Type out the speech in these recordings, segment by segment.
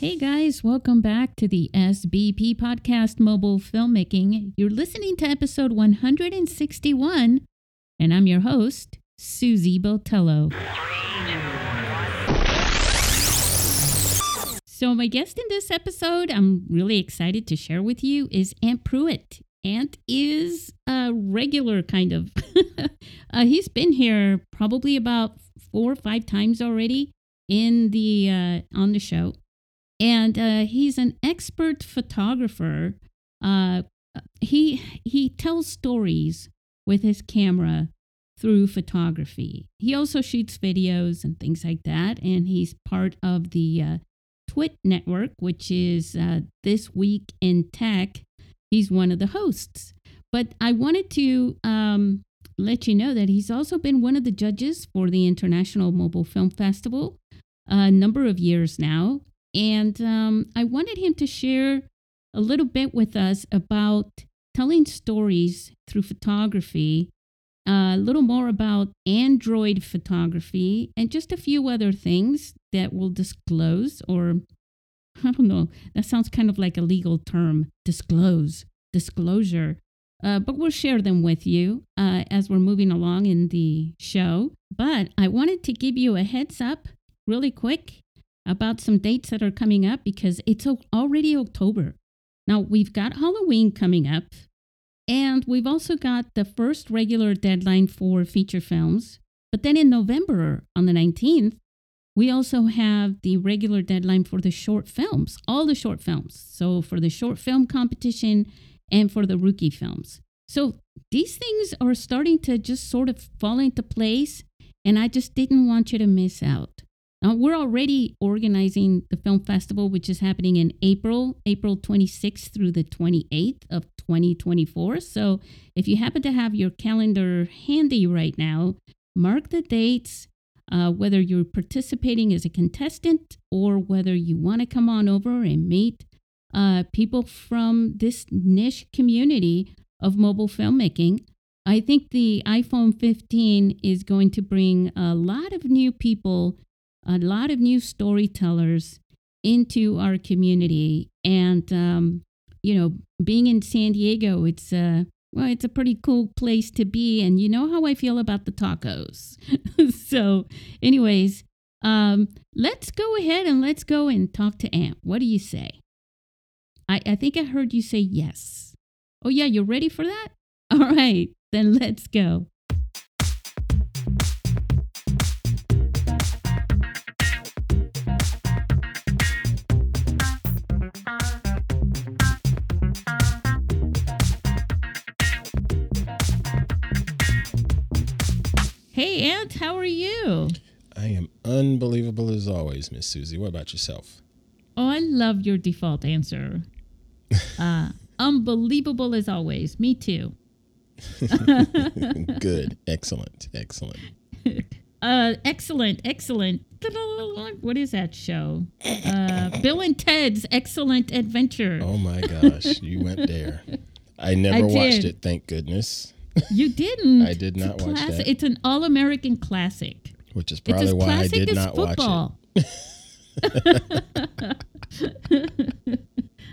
Hey guys, welcome back to the SBP podcast Mobile Filmmaking. You're listening to episode 161, and I'm your host, Susie Botello. So, my guest in this episode, I'm really excited to share with you, is Ant Pruitt. Ant is a regular kind of. uh, he's been here probably about four or five times already in the uh, on the show and uh, he's an expert photographer. Uh, he he tells stories with his camera through photography. He also shoots videos and things like that, and he's part of the uh, Twit network, which is uh, this week in tech. He's one of the hosts. But I wanted to um, let you know that he's also been one of the judges for the International Mobile Film Festival a number of years now. And um, I wanted him to share a little bit with us about telling stories through photography, uh, a little more about Android photography, and just a few other things that we'll disclose or I don't know. That sounds kind of like a legal term disclose, disclosure. Uh, but we'll share them with you uh, as we're moving along in the show. But I wanted to give you a heads up really quick about some dates that are coming up because it's already October. Now, we've got Halloween coming up, and we've also got the first regular deadline for feature films. But then in November, on the 19th, we also have the regular deadline for the short films, all the short films. So, for the short film competition and for the rookie films. So, these things are starting to just sort of fall into place, and I just didn't want you to miss out. Now, we're already organizing the film festival, which is happening in April, April 26th through the 28th of 2024. So, if you happen to have your calendar handy right now, mark the dates, uh, whether you're participating as a contestant or whether you want to come on over and meet uh, people from this niche community of mobile filmmaking. I think the iPhone 15 is going to bring a lot of new people a lot of new storytellers into our community. And, um, you know, being in San Diego, it's a, well, it's a pretty cool place to be. And you know how I feel about the tacos. so, anyways, um, let's go ahead and let's go and talk to Ant. What do you say? I, I think I heard you say yes. Oh, yeah, you're ready for that? All right, then let's go. Hey, Ant, how are you? I am unbelievable as always, Miss Susie. What about yourself? Oh, I love your default answer. uh, unbelievable as always. Me too. Good. Excellent. Excellent. Uh, excellent. Excellent. What is that show? Uh, Bill and Ted's Excellent Adventure. Oh my gosh, you went there. I never I watched it, thank goodness. You didn't. I did not watch that. It's an all American classic. Which is probably why I did not football. watch it.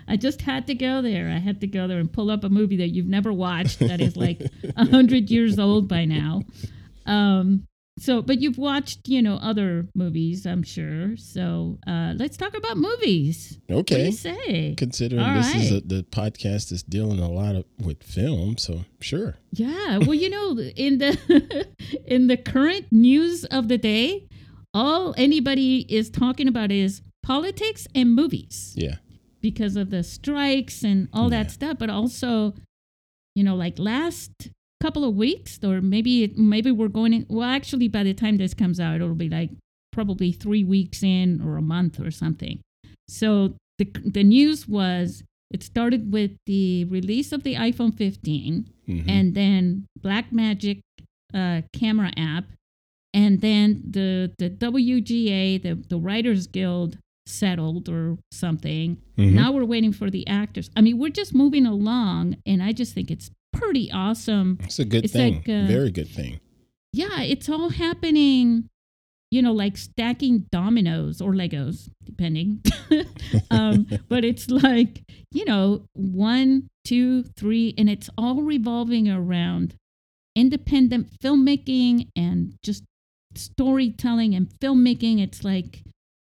I just had to go there. I had to go there and pull up a movie that you've never watched that is like a hundred years old by now. Um, so, but you've watched, you know, other movies, I'm sure. So, uh, let's talk about movies. Okay. What you say? Considering All this right. is a, the podcast is dealing a lot of, with film, so sure. Yeah. Well, you know, in the in the current news of the day, all anybody is talking about is politics and movies. Yeah. Because of the strikes and all yeah. that stuff, but also, you know, like last couple of weeks or maybe maybe we're going in, well actually by the time this comes out it'll be like probably three weeks in or a month or something so the, the news was it started with the release of the iphone 15 mm-hmm. and then blackmagic uh, camera app and then the the wga the, the writers guild settled or something mm-hmm. now we're waiting for the actors i mean we're just moving along and i just think it's pretty awesome. It's a good it's thing. Like, uh, Very good thing. Yeah, it's all happening you know, like stacking dominoes or Legos, depending. um, but it's like, you know, one, two, three, and it's all revolving around independent filmmaking and just storytelling and filmmaking. It's like,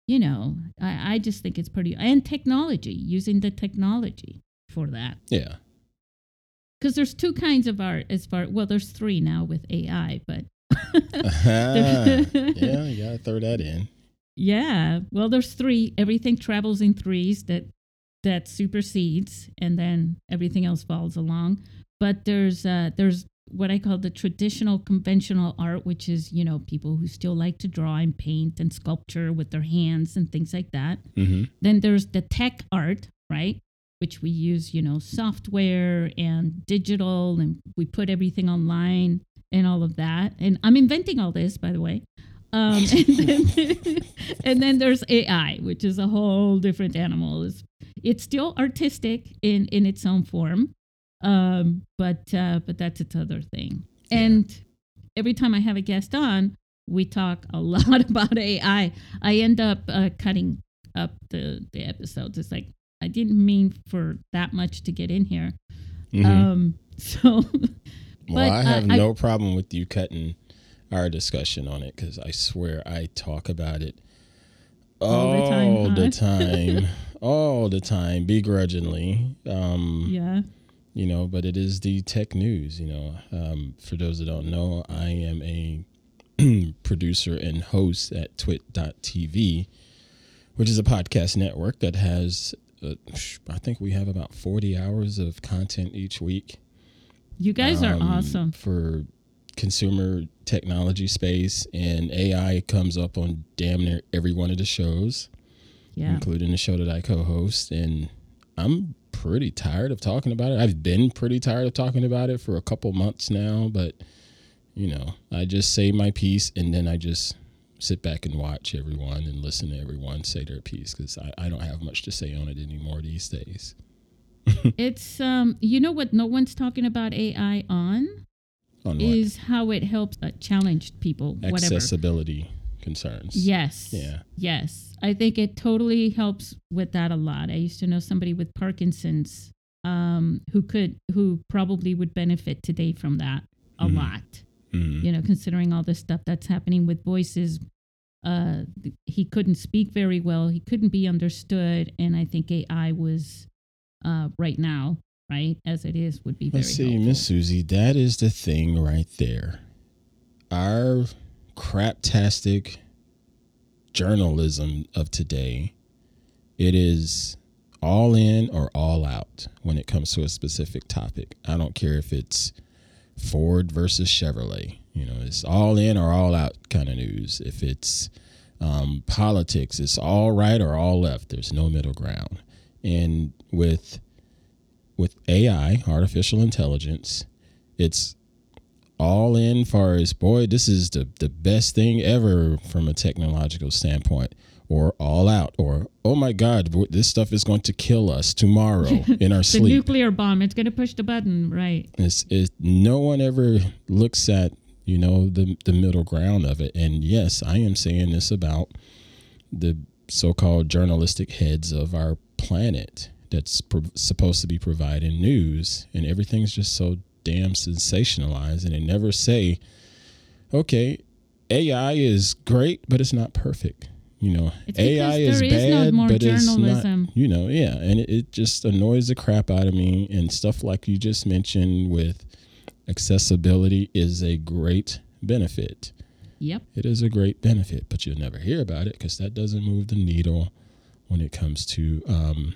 you know, I, I just think it's pretty, and technology, using the technology for that. Yeah. Because there's two kinds of art as far, well, there's three now with AI, but yeah, you gotta throw that in. Yeah. Well, there's three. Everything travels in threes that that supersedes, and then everything else follows along. But there's uh, there's what I call the traditional conventional art, which is you know people who still like to draw and paint and sculpture with their hands and things like that. Mm-hmm. Then there's the tech art, right? Which we use, you know, software and digital, and we put everything online and all of that. And I'm inventing all this, by the way. Um, and, then, and then there's AI, which is a whole different animal. It's, it's still artistic in, in its own form, um, but uh, but that's its other thing. Yeah. And every time I have a guest on, we talk a lot about AI. I end up uh, cutting up the the episodes. It's like I didn't mean for that much to get in here. Mhm. Um, so well, I uh, have I- no problem with you cutting our discussion on it because I swear I talk about it All the time, all the time, all the time, begrudgingly. Um, yeah. you know, but it is the tech news. You know, um, for those that don't know, I am a producer and host at twit.tv, which is a podcast network that has, uh, I think we have about 40 hours of content each week. You guys are um, awesome. For consumer technology space, and AI comes up on damn near every one of the shows Yeah. including the show that I co-host, and I'm pretty tired of talking about it. I've been pretty tired of talking about it for a couple months now, but you know, I just say my piece and then I just sit back and watch everyone and listen to everyone say their piece because I, I don't have much to say on it anymore these days. It's um you know what no one's talking about AI on On what? is how it helps uh, challenge people whatever. Accessibility concerns. Yes. Yeah. Yes. I think it totally helps with that a lot. I used to know somebody with Parkinson's um who could who probably would benefit today from that a Mhm. lot. Mhm. You know, considering all the stuff that's happening with voices uh he couldn't speak very well. He couldn't be understood and I think AI was uh right now, right? As it is would be very Let's see. Miss Susie, that is the thing right there. Our craptastic journalism of today, it is all in or all out when it comes to a specific topic. I don't care if it's Ford versus Chevrolet. You know, it's all in or all out kind of news. If it's um, politics, it's all right or all left. There's no middle ground. And with with AI, artificial intelligence, it's all in far as boy, this is the, the best thing ever from a technological standpoint, or all out, or oh my God, this stuff is going to kill us tomorrow in our the sleep. nuclear bomb, it's gonna push the button, right? It's, it, no one ever looks at you know the the middle ground of it. And yes, I am saying this about the so-called journalistic heads of our planet that's pro- supposed to be providing news, and everything's just so damn sensationalized, and they never say, okay, AI is great, but it's not perfect. You know, It's AI is is bad, more but it's not. You know, yeah, and it, it just annoys the crap out of me. And stuff like you just mentioned with accessibility is a great benefit. Yep. It is a great benefit, but you'll never hear about it because that doesn't move the needle when it comes to um,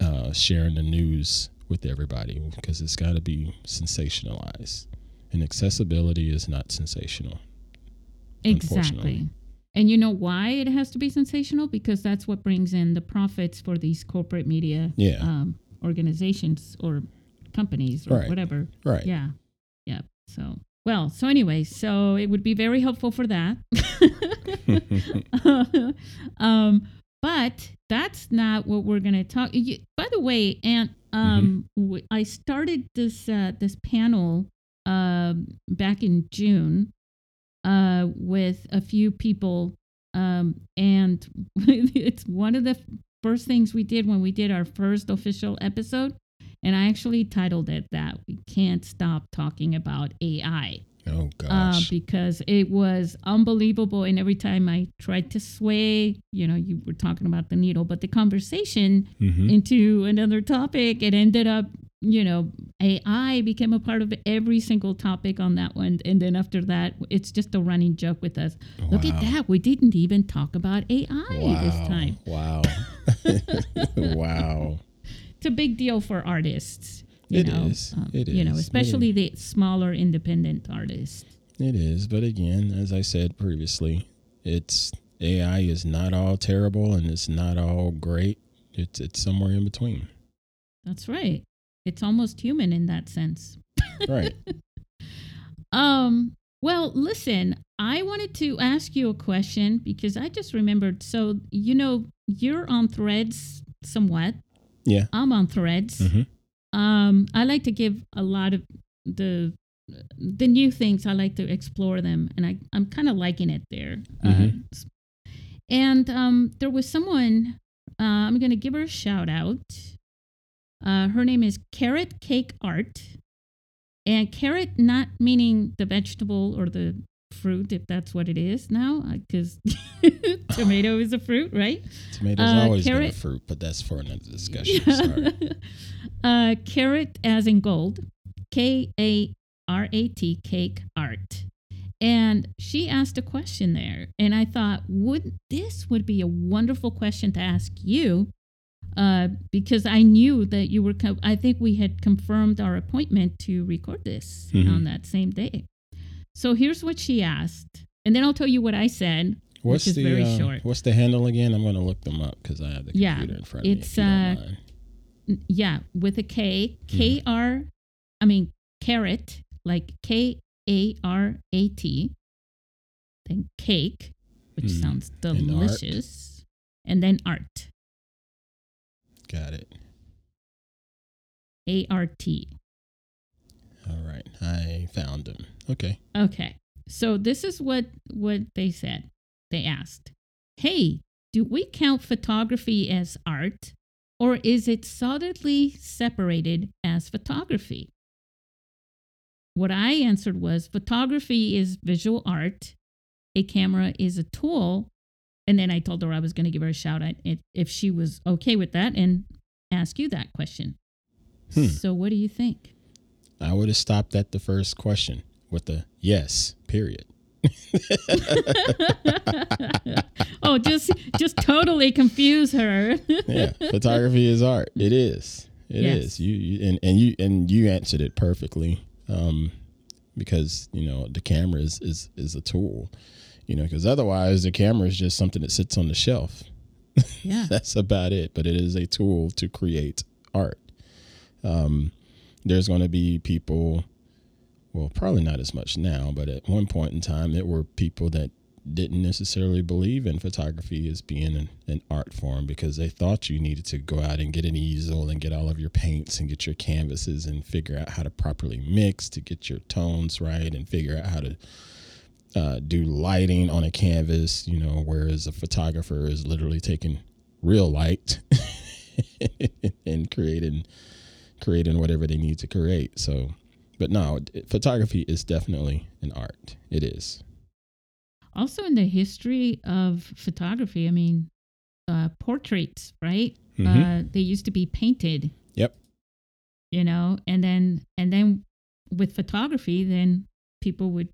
uh, sharing the news with everybody because it's got to be sensationalized. And accessibility is not sensational. Exactly. And you know why it has to be sensational? Because that's what brings in the profits for these corporate media Yeah. um, organizations or companies or Right. whatever. Right. Yeah. Yeah. So, well, so anyway, so it would be very helpful for that. um, but that's not what we're going to talk. You, by the way, and um, w- I started this uh, this panel um, back in June uh, with a few people, um, and it's one of the first things we did when we did our first official episode. And I actually titled it that we can't stop talking about AI Oh uh, gosh. because it was unbelievable. And every time I tried to sway, you know, you were talking about the needle, but the conversation hmm into another topic, it ended up, you know, AI became a part of every single topic on that one. And then after that, it's just a running joke with us. Look at that. We didn't even talk about AI this time. Wow. wow. A big deal for artists. You It know, is. um, It You know, especially the smaller independent artists. It is, but again, as I said previously, it's AI is not all terrible and it's not all great. It's it's somewhere in between. That's right. It's almost human in that sense. Right. Um, well, listen, I wanted to ask you a question because I just remembered. So, you know, you're on threads somewhat. Yeah. I'm on threads. hmm Um, I like to give a lot of the the new things. I like to explore them, and I I'm kind of liking it there. Uh, Mhm. s- and um, there was someone. Uh, I'm gonna give her a shout out. Uh, her name is Carrot Cake Art, and carrot not meaning the vegetable or the fruit, if that's what it is now, because tomato is a fruit, right? Tomatoes Uh, always been a fruit, but that's for another discussion. Sorry. uh, carrot as in gold, K A R A T, cake art. And she asked a question there, and I thought, would this would be a wonderful question to ask you, uh, because I knew that you were. Co- I think we had confirmed our appointment to record this Mhm. on that same day. So here's what she asked, and then I'll tell you what I said. What's is the very uh, short. what's the handle again? I'm going to look them up because I have the Yeah, computer in front of it's, me. Don't uh, yeah, with a K, K R, I mean carrot, like K A R A T, then cake, which Mhm. sounds And delicious, and then art, Got it. A R T. All right. I found them. Okay. Okay, so this is what what they said. They asked, "Hey, do we count photography as art, or is it solidly separated as photography?" What I answered was photography is visual art, a camera is a tool, and then I told her I was going to give her a shout out if, if she was okay with that and ask you that question. Hmm. So, what do you think? I would have stopped at the first question with the yes, period. oh, just just totally confuse her. yeah, photography is art. It is. It is. Yes. You, you and, and you and you answered it perfectly. Um, because you know the camera is is is a tool. You know, because otherwise the camera is just something that sits on the shelf. yeah. That's about it. But it is a tool to create art. Um, there's going to be people. Well, probably not as much now, but at one point in time, there were people that didn't necessarily believe in photography as being an, an art form because they thought you needed to go out and get an easel and get all of your paints and get your canvases and figure out how to properly mix to get your tones right and figure out how to uh, do lighting on a canvas, you know, whereas a photographer is literally taking real light and creating creating whatever they need to create. So, but no, photography is definitely an art. It is. Also, in the history of photography, I mean, uh, portraits, right? Mhm. Uh, they used to be painted. Yep. You know, and then and then with photography, then people would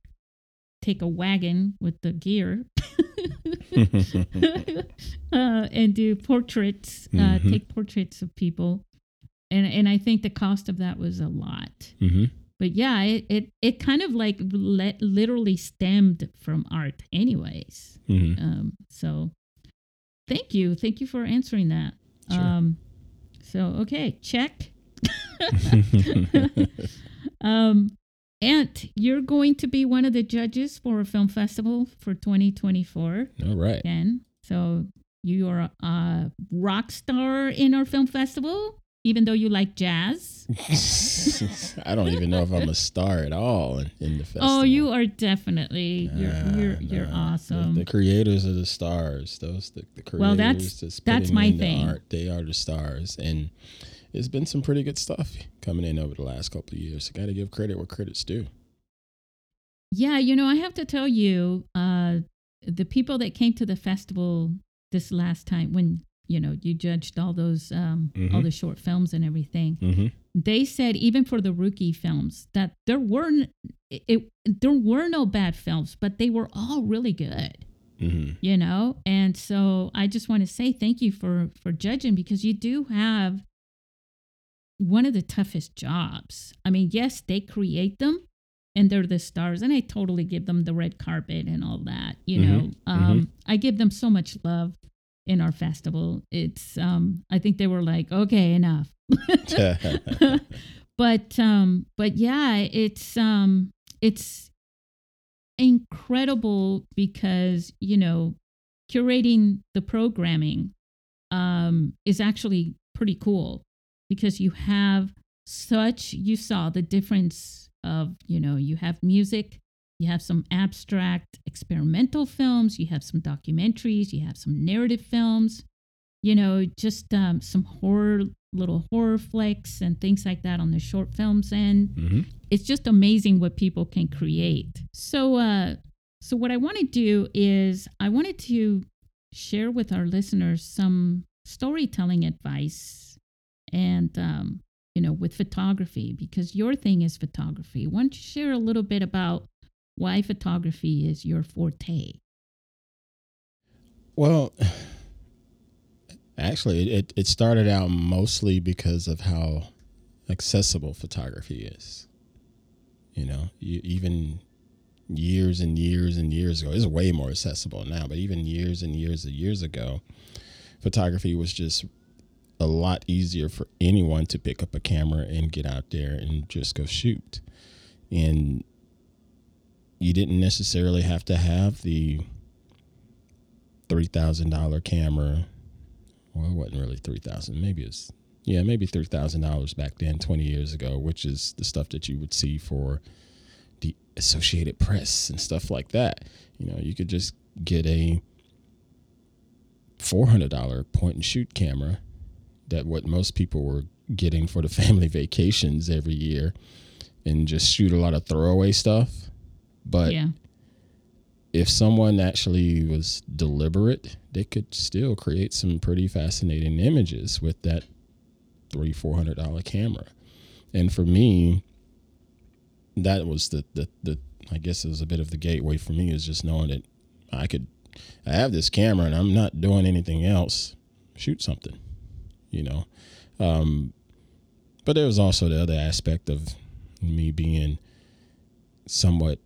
take a wagon with the gear uh, and do portraits, uh, Mhm. take portraits of people, and and I think the cost of that was a lot. hmm But yeah, it it, it kind of like le- literally stemmed from art, anyways. hmm Um, so thank you, thank you for answering that. Sure. Um, so okay, check. um, Ant, you're going to be one of the judges for a film festival for 2024 All right. again. So you are a rock star in our film festival. Even though you like jazz. I don't even know if I'm a star at all in, in the festival. Oh, you are definitely you're Nah, you're you're awesome. The, the creators are the stars. Those the, the creators. Well, that's- that's that's my in the thing. Art, they are the stars, and it's been some pretty good stuff coming in over the last couple of years. I got to give credit where credit's due. Yeah, you know, I have to tell you, uh, the people that came to the festival this last time, when you know you judged all those um, all Mhm. the short films and everything, Mm-hmm. they said even for the rookie films that there weren't it, it there were no bad films, but they were all really good. Mm-hmm. You know, and so I just want to say thank you for for judging because you do have one of the toughest jobs. I mean, yes, they create them and they're the stars, and I totally give them the red carpet and all that. You Mhm, know, um, I give them so much love in our festival. It's, um, I think they were like, okay, enough. but, um, but yeah, it's, um, it's incredible because you know, curating the programming, um, is actually pretty cool because you have such you saw the difference of you know you have music you have some abstract experimental films you have some documentaries you have some narrative films you know just um, some horror little horror flicks and things like that on the short films end mm-hmm. it's just amazing what people can create. So, uh, so what I want to do is I wanted to share with our listeners some storytelling advice, and um, you know, with photography because your thing is photography. Why don't you share a little bit about why photography is your forte? Well, actually, it, it started out mostly because of how accessible photography is. You know, you, even years and years and years ago, it's way more accessible now, but even years and years and years ago, photography was just a lot easier for anyone to pick up a camera and get out there and just go shoot. And you didn't necessarily have to have the three thousand dollar camera. Well, it wasn't really three thousand. Maybe it's yeah, maybe three thousand dollars back then, twenty years ago, which is the stuff that you would see for the Associated Press and stuff like that. You know, you could just get a four hundred dollar point and shoot camera that what most people were getting for the family vacations every year and just shoot a lot of throwaway stuff. But yeah, if someone actually was deliberate, they could still create some pretty fascinating images with that three, four hundred dollar camera. And for me, that was the, the the I guess it was a bit of the gateway for me is just knowing that I could I have this camera and I'm not doing anything else. Shoot something, you know. Um, but there was also the other aspect of me being somewhat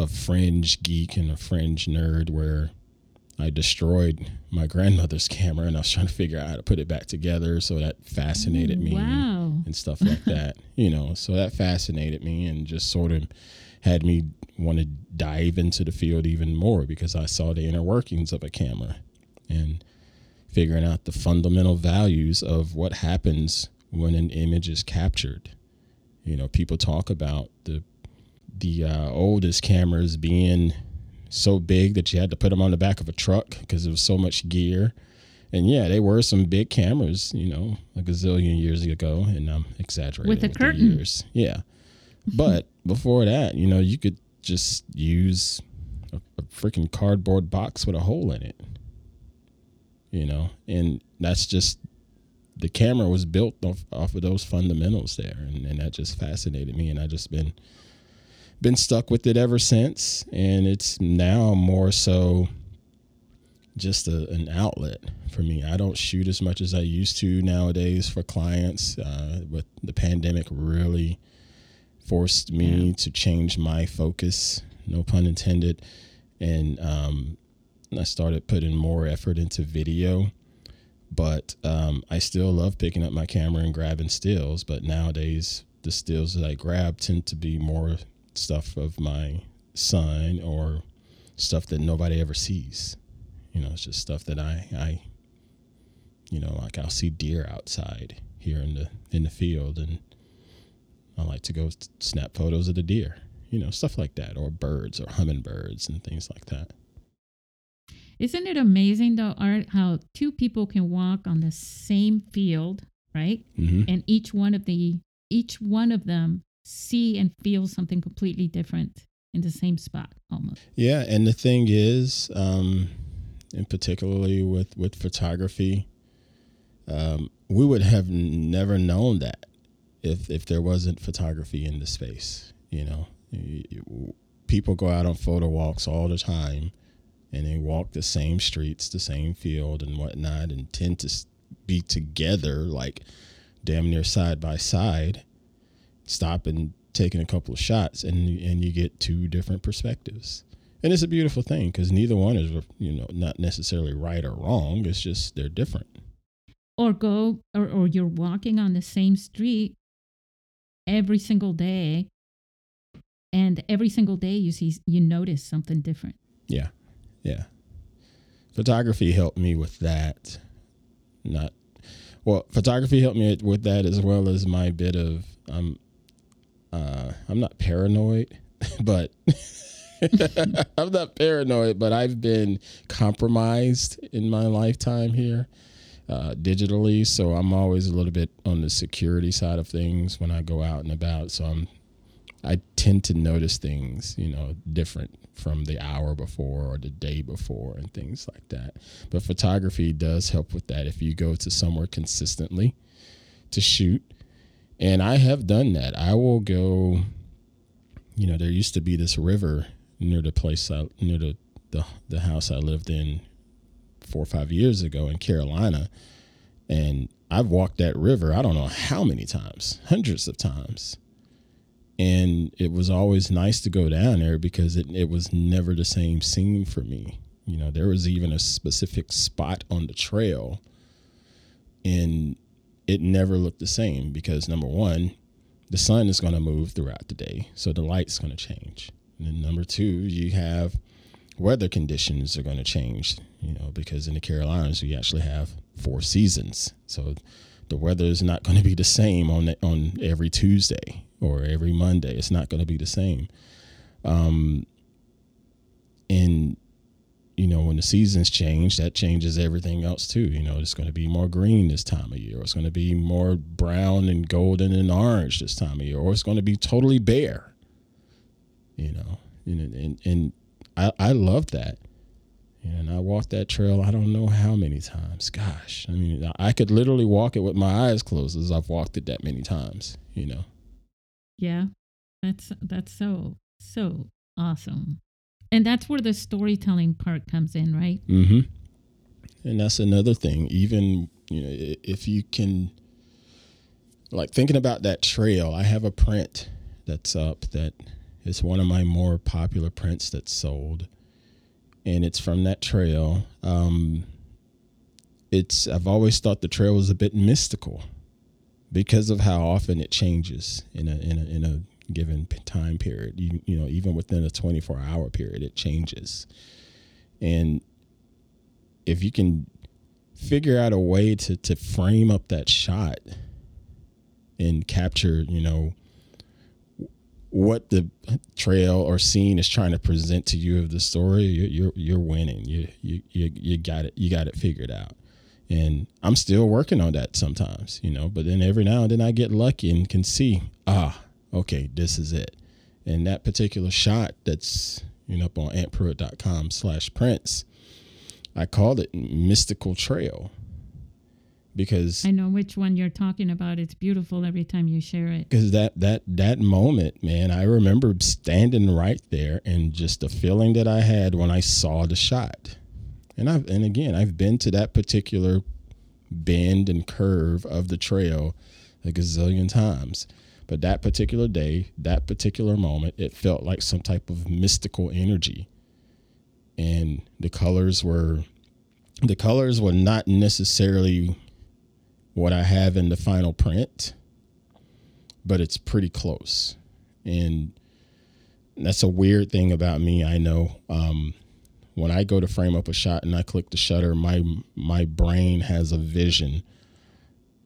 a fringe geek and a fringe nerd where I destroyed my grandmother's camera and I was trying to figure out how to put it back together. So that fascinated me Wow. and stuff like that, you know. So that fascinated me and just sort of had me want to dive into the field even more because I saw the inner workings of a camera and figuring out the fundamental values of what happens when an image is captured. You know, people talk about the the uh, oldest cameras being so big that you had to put them on the back of a truck because there was so much gear. And yeah, they were some big cameras, you know, a gazillion years ago, and I'm exaggerating With a the curtain. years. Yeah, but before that, you know, you could just use a, a freaking cardboard box with a hole in it. You know, and that's just the camera was built off, off of those fundamentals there, and, and that just fascinated me, and I just been been stuck with it ever since, and it's now more so just a, an outlet for me. I don't shoot as much as I used to nowadays for clients. Uh, but the pandemic really forced me Yeah. to change my focus, no pun intended, and um, I started putting more effort into video. But um, I still love picking up my camera and grabbing stills. But nowadays, the stills that I grab tend to be more stuff of my son or stuff that nobody ever sees. You know, it's just stuff that I, I, you know, like I'll see deer outside here in the in the field, and I like to go snap photos of the deer, you know, stuff like that, or birds or hummingbirds and things like that. Isn't it amazing though, Art, how two people can walk on the same field, right? Mm-hmm. And each one of the each one of them see and feel something completely different in the same spot almost. Yeah, and the thing is, um, and particularly with with photography, um, we would have never known that if if there wasn't photography in the space. You know, people go out on photo walks all the time, and they walk the same streets, the same field, and whatnot, and tend to be together like damn near side by side. Stop and taking a couple of shots, and and you get two different perspectives. And it's a beautiful thing because neither one is you know not necessarily right or wrong it's just they're different. Or go or, or you're walking on the same street every single day and every single day you see you notice something different. Yeah yeah. Photography helped me with that not well photography helped me with that as well as my bit of um uh i'm not paranoid but I'm not paranoid, but I've been compromised in my lifetime here uh, digitally. So I'm always a little bit on the security side of things when I go out and about. So I'm I tend to notice things, you know, different from the hour before or the day before and things like that. But photography does help with that if you go to somewhere consistently to shoot. And I have done that. I will go, you know, there used to be this river near the place I, near the, the the house I lived in four or five years ago in Carolina, and I've walked that river I don't know how many times, hundreds of times, and it was always nice to go down there because it it was never the same scene for me. You know, there was even a specific spot on the trail, and it never looked the same because number one, the sun is going to move throughout the day, so the light's going to change. And then number two, you have weather conditions are going to change, you know, because in the Carolinas we actually have four seasons. So the weather is not going to be the same on on every Tuesday or every Monday. It's not going to be the same. Um, and you know, when the seasons change, that changes everything else too. You know, it's going to be more green this time of year, it's going to be more brown and golden and orange this time of year, or it's going to be totally bare you know, and and, and I I love that. And I walked that trail I don't know how many times. Gosh, I mean, I could literally walk it with my eyes closed as I've walked it that many times, you know. Yeah. That's that's so so awesome. And that's where the storytelling part comes in, right? Mm-hmm. And that's another thing. Even, you know, if you can like thinking about that trail, I have a print that's up that is one of my more popular prints that's sold, and it's from that trail. Um, it's I've always thought the trail was a bit mystical because of how often it changes in a in a in a given time period. You, you know, even within a 24 hour period, it changes. And if you can figure out a way to to frame up that shot and capture, you know, what the trail or scene is trying to present to you of the story, you're you're, winning. You, you you you got it. You got it figured out. And I'm still working on that sometimes, you know. But then every now and then I get lucky and can see, ah, okay, this is it. And that particular shot that's you know up on antpruitt.com slash prints, I called it Mystical Trail because I know which one you're talking about. It's beautiful every time you share it. Because that that that moment, man, I remember standing right there and just the feeling that I had when I saw the shot. And I've and again, I've been to that particular bend and curve of the trail a gazillion times. But that particular day, that particular moment, it felt like some type of mystical energy. And the colors were the colors were not necessarily what I have in the final print, but it's pretty close. And that's a weird thing about me. I know um, when I go to frame up a shot and I click the shutter, my my brain has a vision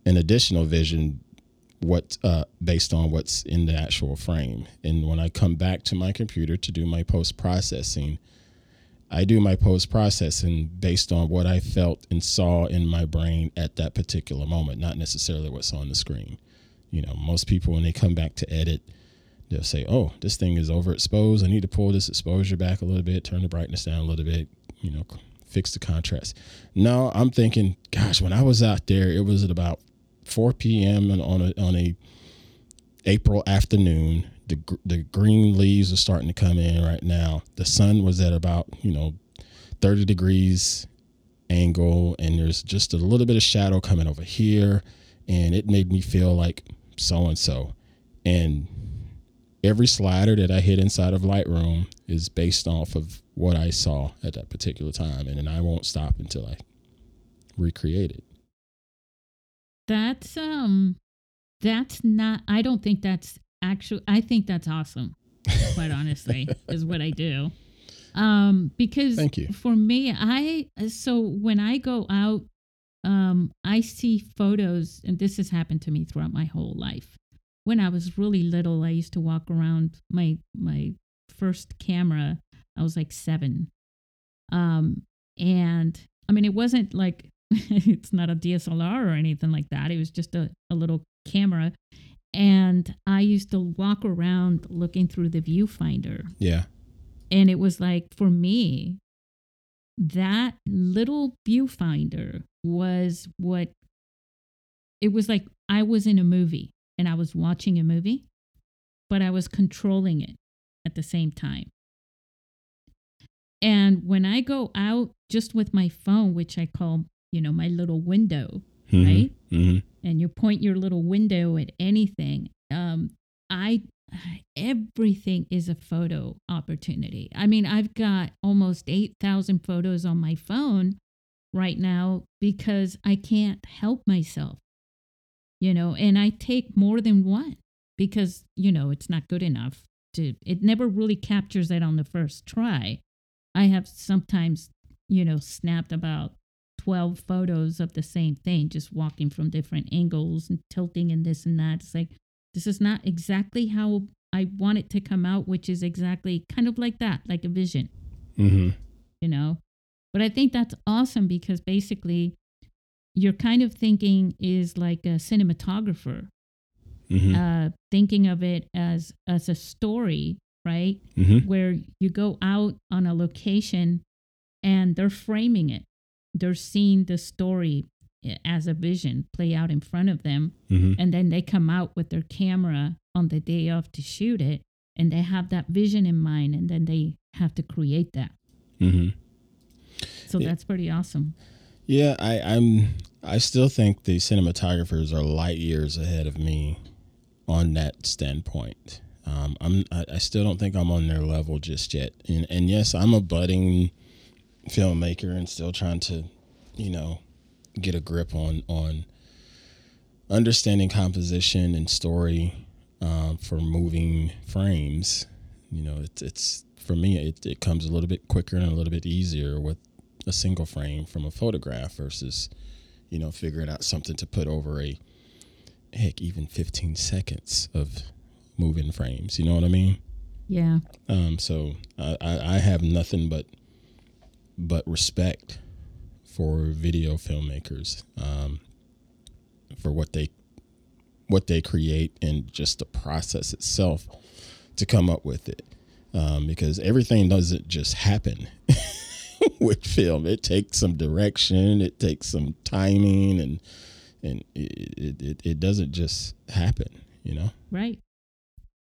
an additional vision what uh, based on what's in the actual frame. And when I come back to my computer to do my post processing, I do my post processing based on what I felt and saw in my brain at that particular moment, not necessarily what's on the screen. You know, most people when they come back to edit, they'll say, "Oh, this thing is overexposed. I need to pull this exposure back a little bit, turn the brightness down a little bit, you know, fix the contrast." No, I'm thinking, gosh, when I was out there, it was at about 4 p.m. And on a on a April afternoon. The the green leaves are starting to come in right now. The sun was at about you know 30 degrees angle, and there's just a little bit of shadow coming over here, and it made me feel like so and so. And every slider that I hit inside of Lightroom is based off of what I saw at that particular time, and then I won't stop until I recreate it. That's um that's not I don't think that's actually I think that's awesome. Quite honestly, is what I do. Um because Thank you. for me I so when I go out um I see photos and this has happened to me throughout my whole life. When I was really little, I used to walk around my my first camera. I was like 7. Um and I mean it wasn't like it's not a DSLR or anything like that. It was just a, a little camera. And I used to walk around looking through the viewfinder. Yeah. And it was like, for me, that little viewfinder was what it was like I was in a movie and I was watching a movie, but I was controlling it at the same time. And when I go out just with my phone, which I call you know, my little window, Mhm. right? Mm-hmm. And you point your little window at anything. Um, I everything is a photo opportunity. I mean, I've got almost 8,000 photos on my phone right now because I can't help myself. You know, and I take more than one because, you know, it's not good enough to it never really captures it on the first try. I have sometimes, you know, snapped about 12 photos of the same thing, just walking from different angles and tilting and this and that. It's like, this is not exactly how I want it to come out, which is exactly kind of like that, like a vision, Mm-hmm. you know? But I think that's awesome because basically your kind of thinking is like a cinematographer, Mm-hmm. uh, thinking of it as as a story, right? mm-hmm. Where you go out on a location and they're framing it they're seeing the story eh, as a vision play out in front of them Mm-hmm. and then they come out with their camera on the day of to shoot it and they have that vision in mind and then they have to create that Mm-hmm. so Yeah. that's pretty awesome Yeah, I, I'm. I still think the cinematographers are light years ahead of me on that standpoint. Um, I'm. I, I still don't think I'm on their level just yet. And, and yes, I'm a budding filmmaker and still trying to, you know, get a grip on on understanding composition and story um, for moving frames. You know, it's it's for me it, it comes a little bit quicker and a little bit easier with a single frame from a photograph versus, you know, figuring out something to put over a heck even 15 seconds of moving frames. You know what I mean? yeah Um, so I, I, I have nothing but but respect for video filmmakers um, for what they what they create and just the process itself to come up with it. Um, because everything doesn't just happen with film. It takes some direction it takes some timing and and it, it, it doesn't just happen you know? Right.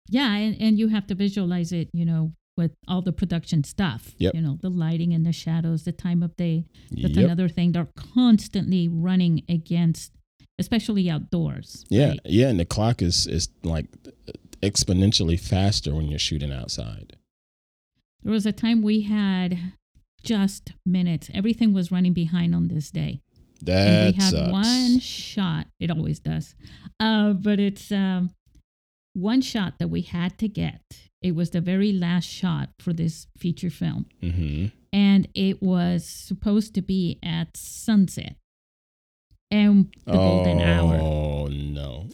Yeah and, and you have to visualize it you know with all the production stuff Yep. you know the lighting and the shadows the time of day that's Yep. another thing they're constantly running against especially outdoors Yeah, right? yeah, and the clock is is like exponentially faster when you're shooting outside. There was a time we had just minutes. Everything was running behind on this day. That and we had sucks. one shot. It always does. Uh, but it's um, one shot that we had to get. It was the very last shot for this feature film. hmm And it was supposed to be at sunset. and the golden hour. Oh no.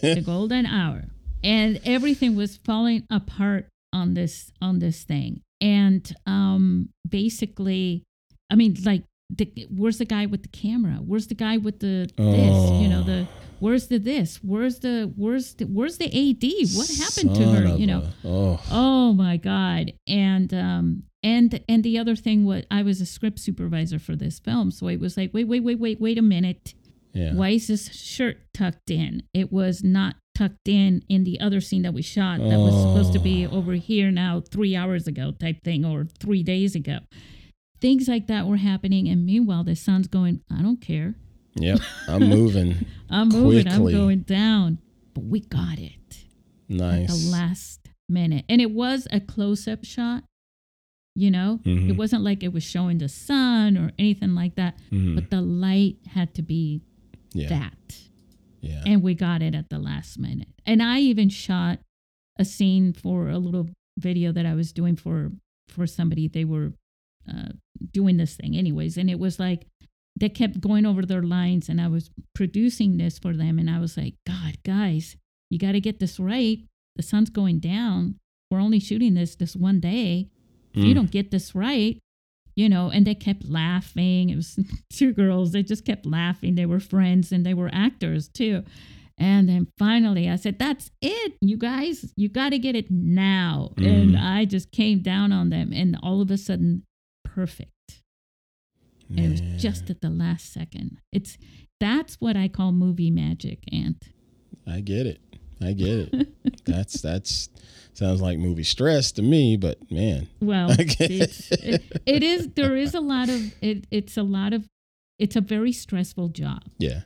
the golden hour and everything was falling apart on this on this thing and um basically i mean like the, where's the guy with the camera where's the guy with the this you know the where's the this where's the where's the where's the ad what happened to her you know a- oh. oh my god and um and and the other thing was i was a script supervisor for this film so it was like wait wait wait wait wait a minute Yeah. why is this shirt tucked in? It was not tucked in in the other scene that we shot that was supposed to be Oh. over here now three hours ago type thing or three days ago. Things like that were happening. And meanwhile, the sun's going, I don't care. Yep. I'm moving. I'm moving. I'm going down. But we got it at Nice. the last minute. And it was a close up shot. You know, Mhm. it wasn't like it was showing the sun or anything like that, Mhm. but the light had to be yeah. that. Yeah. and we got it at the last minute. And I even shot a scene for a little video that I was doing for for somebody. They were uh, doing this thing, anyways, and it was like they kept going over their lines, and I was producing this for them, and I was like, God, guys, you got to get this right. The sun's going down. We're only shooting this this one day. If you Mm. don't get this right, you know, and they kept laughing. It was two girls. They just kept laughing. They were friends and they were actors too. And then finally I said, That's it, you guys. You got to get it now. And Mhm. I just came down on them and all of a sudden, perfect. And it was just at the last second. It's that's what I call movie magic, Ant. I get it. I get it. that's that's sounds like movie stress to me, but man. Well, it's, it, it is. There is a lot of it. It's a lot of. It's a very stressful job. Yeah.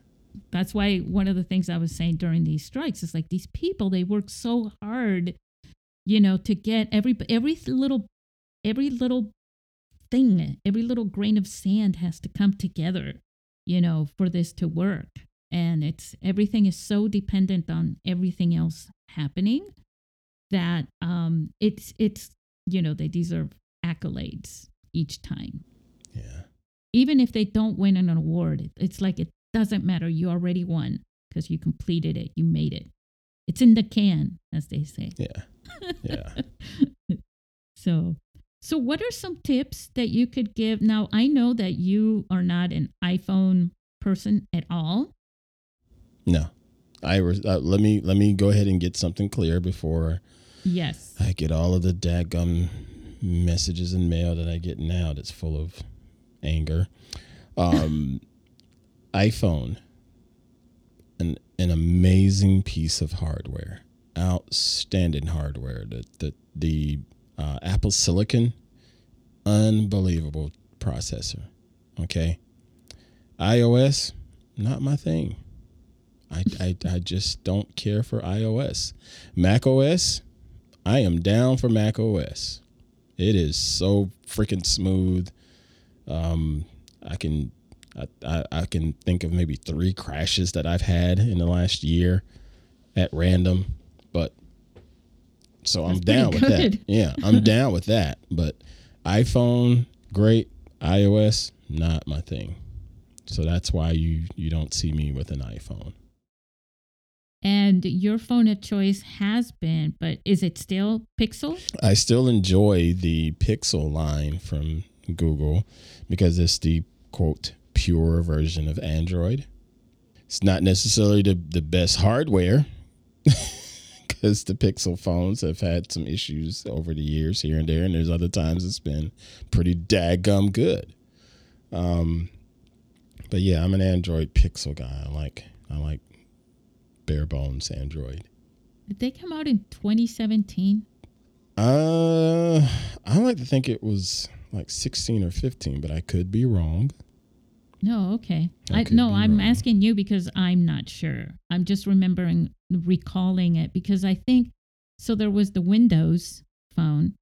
That's why one of the things I was saying during these strikes is like these people they work so hard, you know, to get every every little every little thing, every little grain of sand has to come together, you know, for this to work. And it's everything is so dependent on everything else happening that um it's it's you know they deserve accolades each time Yeah. even if they don't win an award it's like it doesn't matter you already won because you completed it you made it it's in the can as they say Yeah. Yeah. so so what are some tips that you could give now i know that you are not an iphone person at all No. I was, uh, let me let me go ahead and get something clear before yes I get all of the dadgum messages and mail that I get now that's full of anger. Um, iPhone, an an amazing piece of hardware, outstanding hardware. The the the uh, Apple Silicon, unbelievable processor. Okay, iOS, not my thing. I, I, I just don't care for iOS. Mac OS, I am down for Mac OS. It is so freaking smooth. Um, I can I, I, I can think of maybe three crashes that I've had in the last year at random, but so I'm down with that. Yeah, I'm down with that. But iPhone, great. iOS, not my thing. So that's why you you don't see me with an iPhone. and your phone of choice has been but is it still pixel I still enjoy the Pixel line from Google because it's the quote pure version of Android. It's not necessarily the, the best hardware because the Pixel phones have had some issues over the years here and there, and there's other times it's been pretty daggum good. Um, but yeah, I'm an Android Pixel guy. I like I like bare bones Android. did they come out in 2017 Uh, I like to think it was like 16 or 15, but I could be wrong. No, okay. I I, no, I'm wrong. asking you because I'm not sure. I'm just remembering, recalling it because I think so. There was the Windows phone.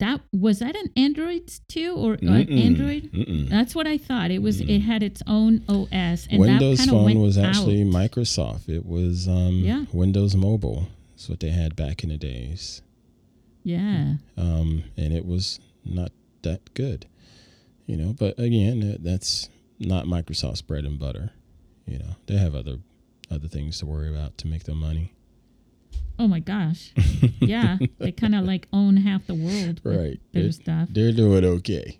That was that an Android too, or an Mm-mm, Android? mm-mm. That's what I thought. It was. It Mm-mm. had its own OS, and Windows that Phone was actually out. Microsoft. It was um, Yeah. Windows Mobile. That's what they had back in the days. Yeah, Um, and it was not that good, you know. But again, that's not Microsoft's bread and butter. You know, they have other other things to worry about to make their money. Oh my gosh. yeah. They kind of like own half the world. Right. Their They're, stuff. they're doing okay.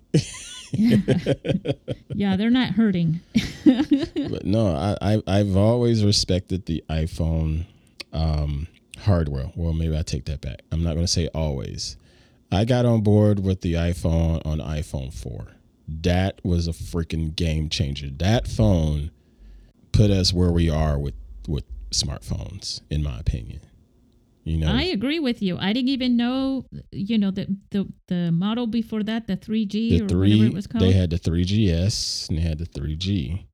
Yeah. yeah, they're not hurting. but no, I, I I've always respected the iPhone um, hardware. Well, maybe I take that back. I'm not going to say always. I got on board with the iPhone on iPhone 4. That was a freaking game changer. That phone put us where we are with with smartphones, in my opinion. You know, I agree with you. I didn't even know, you know, the the, the model before that, the 3G the or whatever three it was called. they had the 3GS and they had the 3G.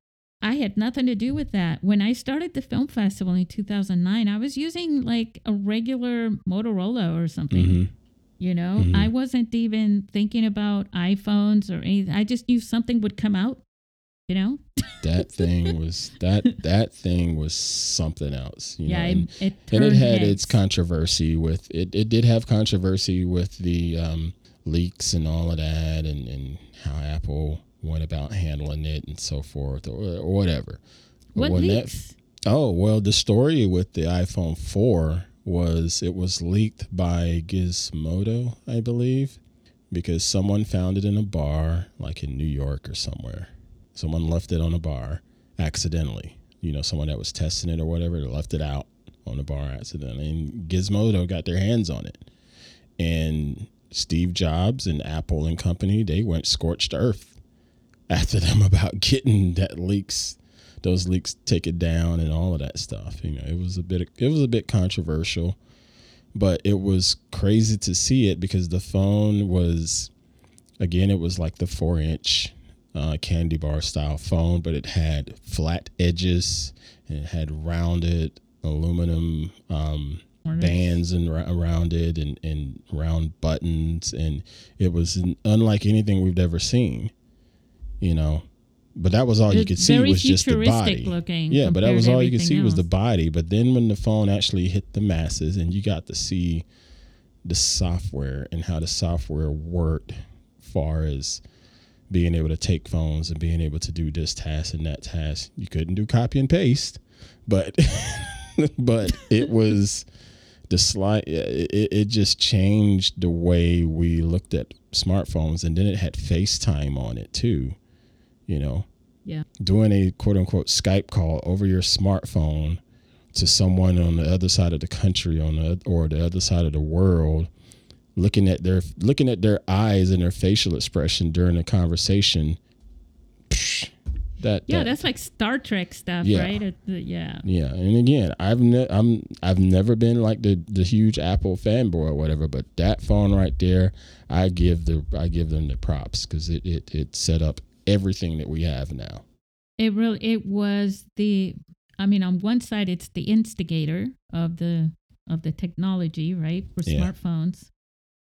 I had nothing to do with that. When I started the film festival in 2009, I was using like a regular Motorola or something. Mhm. You know, Mhm. I wasn't even thinking about iPhones or anything. I just knew something would come out. You know, That thing was that that thing was something else. You yeah, know, and- it, it and it had heads. its controversy with it. It did have controversy with the um, leaks and all of that, and, and how Apple went about handling it and so forth, or, or whatever. What when that- leaks? oh well, the story with the iPhone four was it was leaked by Gizmodo, I believe, because someone found it in a bar, like in New York or somewhere. Someone left it on a bar accidentally. You know, someone that was testing it or whatever left it out on the bar accidentally, and Gizmodo got their hands on it. And Steve Jobs and Apple and company, they went scorched earth after them about getting that leaks, those leaks taken down and all of that stuff. You know, it was a bit, it was a bit controversial, but it was crazy to see it because the phone was, again, it was like the four inch uh, candy bar style phone, but it had flat edges and it had rounded aluminum um, bands and ra- around it and, and round buttons and it was unlike anything we've ever seen you know but that was all you could see was just the body. looking yeah but that was all you could see was the body. But then when the phone actually hit the masses and you got to see the software and how the software worked far as being able to take phones and being able to do this task and that task you couldn't do copy and paste. But but it was the slide it, it just changed the way we looked at smartphones and then it had facetime on it too you know Yeah. doing a quote unquote skype call over your smartphone to someone on the other side of the country on the or the other side of the world looking at their looking at their eyes and their facial expression during a conversation psh, that Yeah, that- that's like Star Trek stuff, Yeah. right? It- yeah. yeah, and again, I've ne- I'm I've never been like the the huge Apple fanboy or whatever, but that phone right there, I give the I give them the props because it, it it set up everything that we have now. It really it was the I mean on one side it's the instigator of the of the technology, right? For Yeah. smartphones.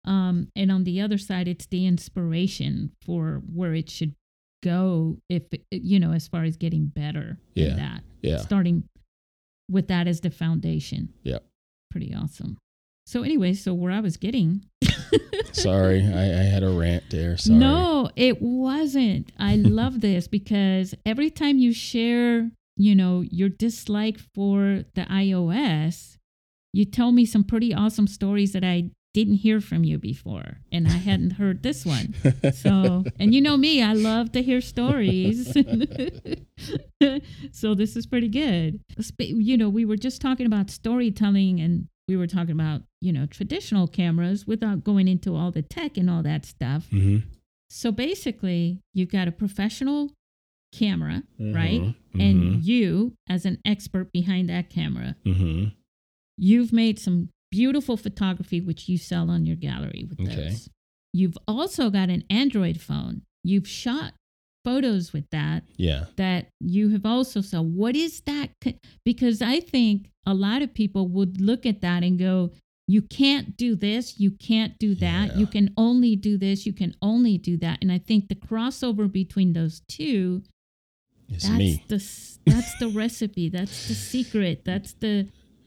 Um and on the other side it's the inspiration for where it should go if you know as far as getting better Yeah. in that. Yeah, Starting with that as the foundation. yeah Pretty awesome. So anyway, so where I was getting sorry, I, I had a rant there. Sorry. No, it wasn't. I love this because every time you share, you know, your dislike for the iOS, you tell me some pretty awesome stories that I didn't hear from you before and I hadn't heard this one. So, and you know me, I love to hear stories. so this is pretty good. You know, we were just talking about storytelling and we were talking about, you know, traditional cameras without going into all the tech and all that stuff. hmm So basically, you've got a professional camera, right? Mm-hmm. And you, as an expert behind that camera, hmm you've made some beautiful photography, which you sell on your gallery with Okay. those. You've also got an Android phone. You've shot photos with that yeah, that you have also so what is that because i think a lot of people would look at that and go you can't do this you can't do that Yeah. you can only do this you can only do that. And i think the crossover between those two it's that's me. the that's the recipe that's the secret that's the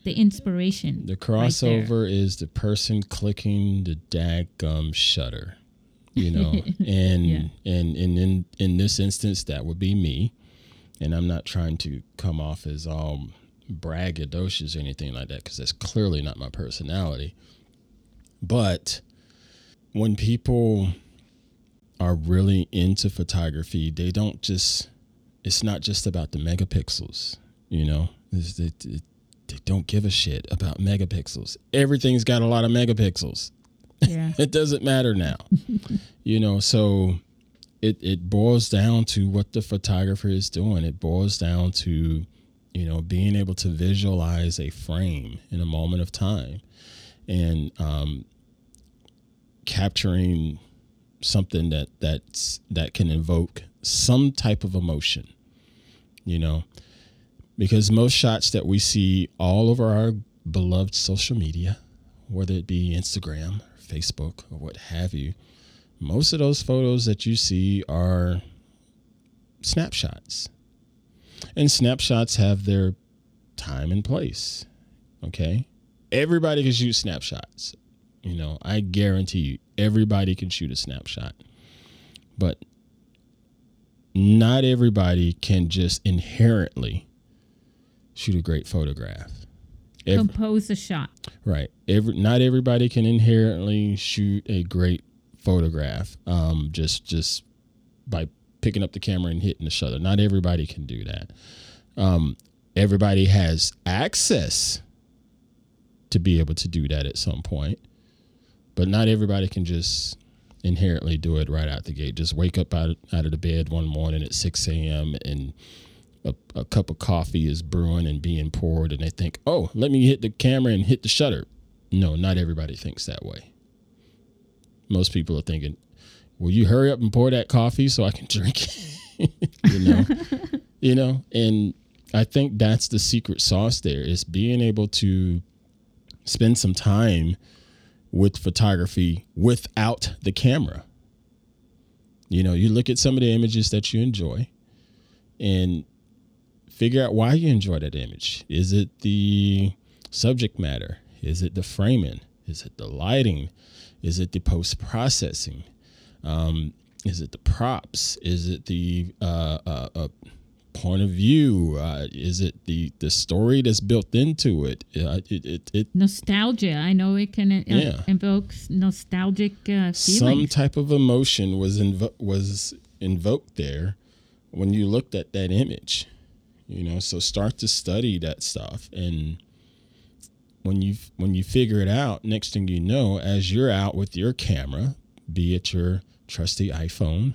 the inspiration The right crossover is the person clicking the daggum shutter, you know, and Yeah. and and in in this instance, that would be me. and I'm not trying to come off as all braggadocious or anything like that because that's clearly not my personality. But when people are really into photography, they don't just, it's not just about the megapixels, you know, it, they don't give a shit about megapixels. Everything's got a lot of megapixels. Yeah. it doesn't matter now, you know, so it, it boils down to what the photographer is doing. It boils down to, you know, being able to visualize a frame in a moment of time and um, capturing something that that's that can invoke some type of emotion you know because most shots that we see all over our beloved social media whether it be instagram facebook or what have you most of those photos that you see are snapshots. And snapshots have their time and place okay? Everybody can shoot snapshots you know, I guarantee you, everybody can shoot a snapshot, but not everybody can just inherently shoot a great photograph. Every, Compose a shot. Right. Every not everybody can inherently shoot a great photograph. Um, just just by picking up the camera and hitting the shutter. Not everybody can do that. Um, everybody has access to be able to do that at some point but not everybody can just inherently do it right out the gate. Just wake up out, out of the bed one morning at 6 a.m. and a, a, cup of coffee is brewing and being poured, and they think, oh, let me hit the camera and hit the shutter. No, not everybody thinks that way. Most people are thinking, will you hurry up and pour that coffee so I can drink you know, you know, and I think that's the secret sauce there is being able to spend some time with photography without the camera. You know, you look at some of the images that you enjoy and figure out why you enjoy that image. Is it the subject matter? Is it the framing? Is it the lighting? Is it the post processing? Um, is it the props? Is it the uh, uh, uh, point of view? Uh, is it the the story that's built into it? Uh, it, it, it, nostalgia. I know it can uh, yeah. invoke nostalgic uh, feelings. Some type of emotion was invo- was invoked there when you looked at that image. You know, so start to study that stuff, and when you when you figure it out, next thing you know, as you're out with your camera, be it your trusty iPhone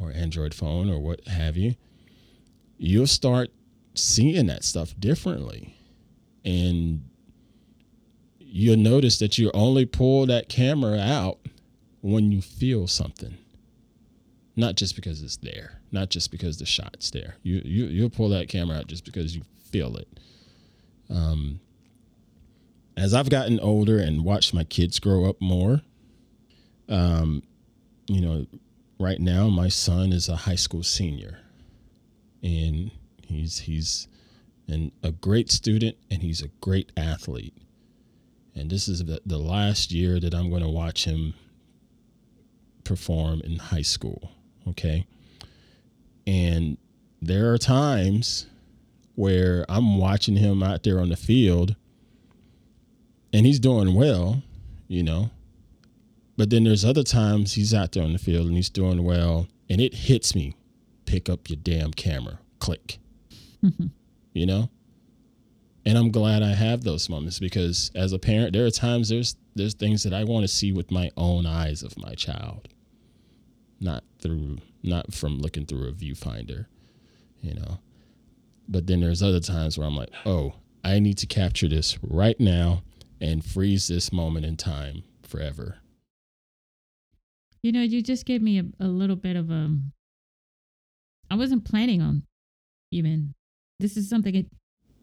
or Android phone or what have you, you'll start seeing that stuff differently. And you'll notice that you only pull that camera out when you feel something. Not just because it's there, not just because the shot's there. You you you'll pull that camera out just because you feel it. Um, as I've gotten older and watched my kids grow up more, um, you know, right now my son is a high school senior and he's he's an, a great student and he's a great athlete. And this is the, the last year that I'm going to watch him perform in high school. Okay. And there are times where I'm watching him out there on the field and he's doing well, you know. But then there's other times he's out there on the field and he's doing well and it hits me pick up your damn camera. Click. You know? And I'm glad I have those moments because as a parent, there are times there's there's things that I want to see with my own eyes of my child. Not through not from looking through a viewfinder, you know. But then there's other times where I'm like, "Oh, I need to capture this right now and freeze this moment in time forever." You know, you just gave me a, a little bit of a I wasn't planning on even. This is something it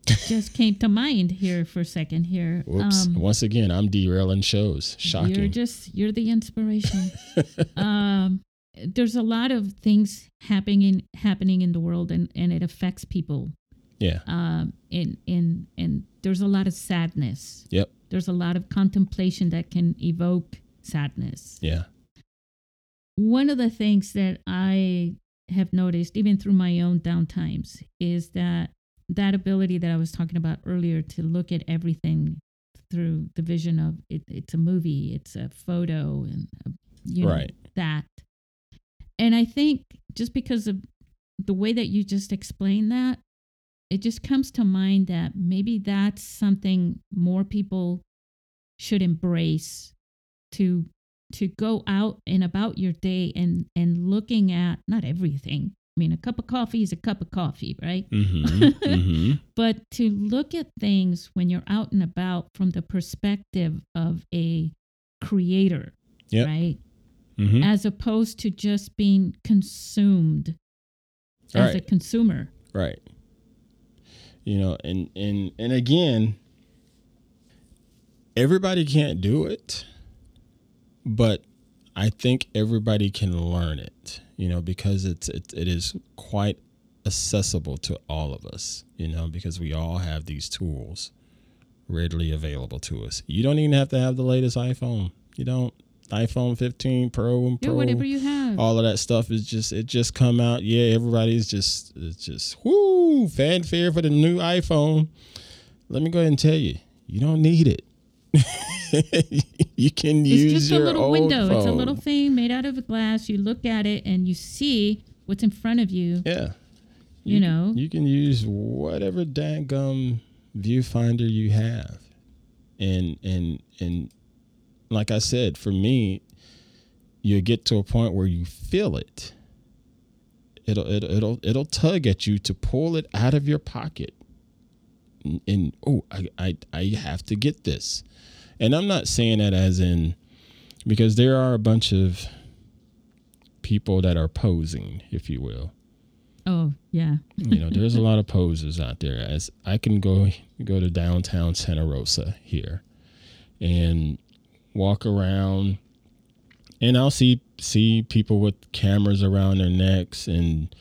just came to mind here for a second here. Whoops. Um, Once again, I'm derailing shows. Shocking. You're just you're the inspiration. um there's a lot of things happening in happening in the world and, and it affects people. Yeah. Um and and and there's a lot of sadness. Yep. There's a lot of contemplation that can evoke sadness. Yeah. One of the things that I have noticed, even through my own downtimes, is that that ability that I was talking about earlier to look at everything through the vision of it, it's a movie, it's a photo, and uh, you know, Right. that. And I think just because of the way that you just explained that, it just comes to mind that maybe that's something more people should embrace to to go out and about your day and and looking at not everything. I mean, a cup of coffee is a cup of coffee, right? Mm-hmm. mm-hmm. But to look at things when you're out and about from the perspective of a creator, Yep. right? Mm-hmm. As opposed to just being consumed as a consumer. Right. You know, and and and again, everybody can't do it, but I think everybody can learn it. You know, because it's it, it is quite accessible to all of us. You know, because we all have these tools readily available to us. You don't even have to have the latest iPhone. You don't iPhone 15 Pro and Pro whatever you have. all of that stuff is just it just come out. Yeah, everybody's just it's just whoo fanfare for the new iPhone. Let me go ahead and tell you, you don't need it. you can use it's just a little window. It's a little thing made out of glass. You look at it and you see what's in front of you. yeah. You know? you can use whatever dang gum viewfinder you have, and and and like I said, for me, you get to a point where you feel it. It'll it'll it'll it'll tug at you to pull it out of your pocket. And, and oh, I, I I have to get this, and I'm not saying that as in because there are a bunch of people that are posing, if you will Oh, yeah. you know there's a lot of poses out there as i can go go to downtown santa rosa here and walk around and i'll see see people with cameras around their necks and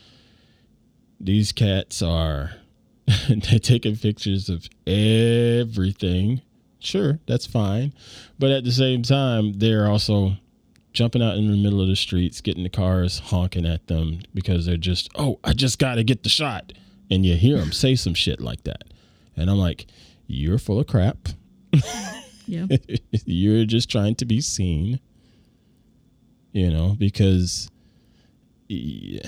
these cats are they're taking pictures of everything sure that's fine but at the same time they're also jumping out in the middle of the streets, getting the cars honking at them because they're just, oh, I just got to get the shot. And you hear them say some shit like that. And I'm like, you're full of crap. Yeah. you're just trying to be seen, you know, because you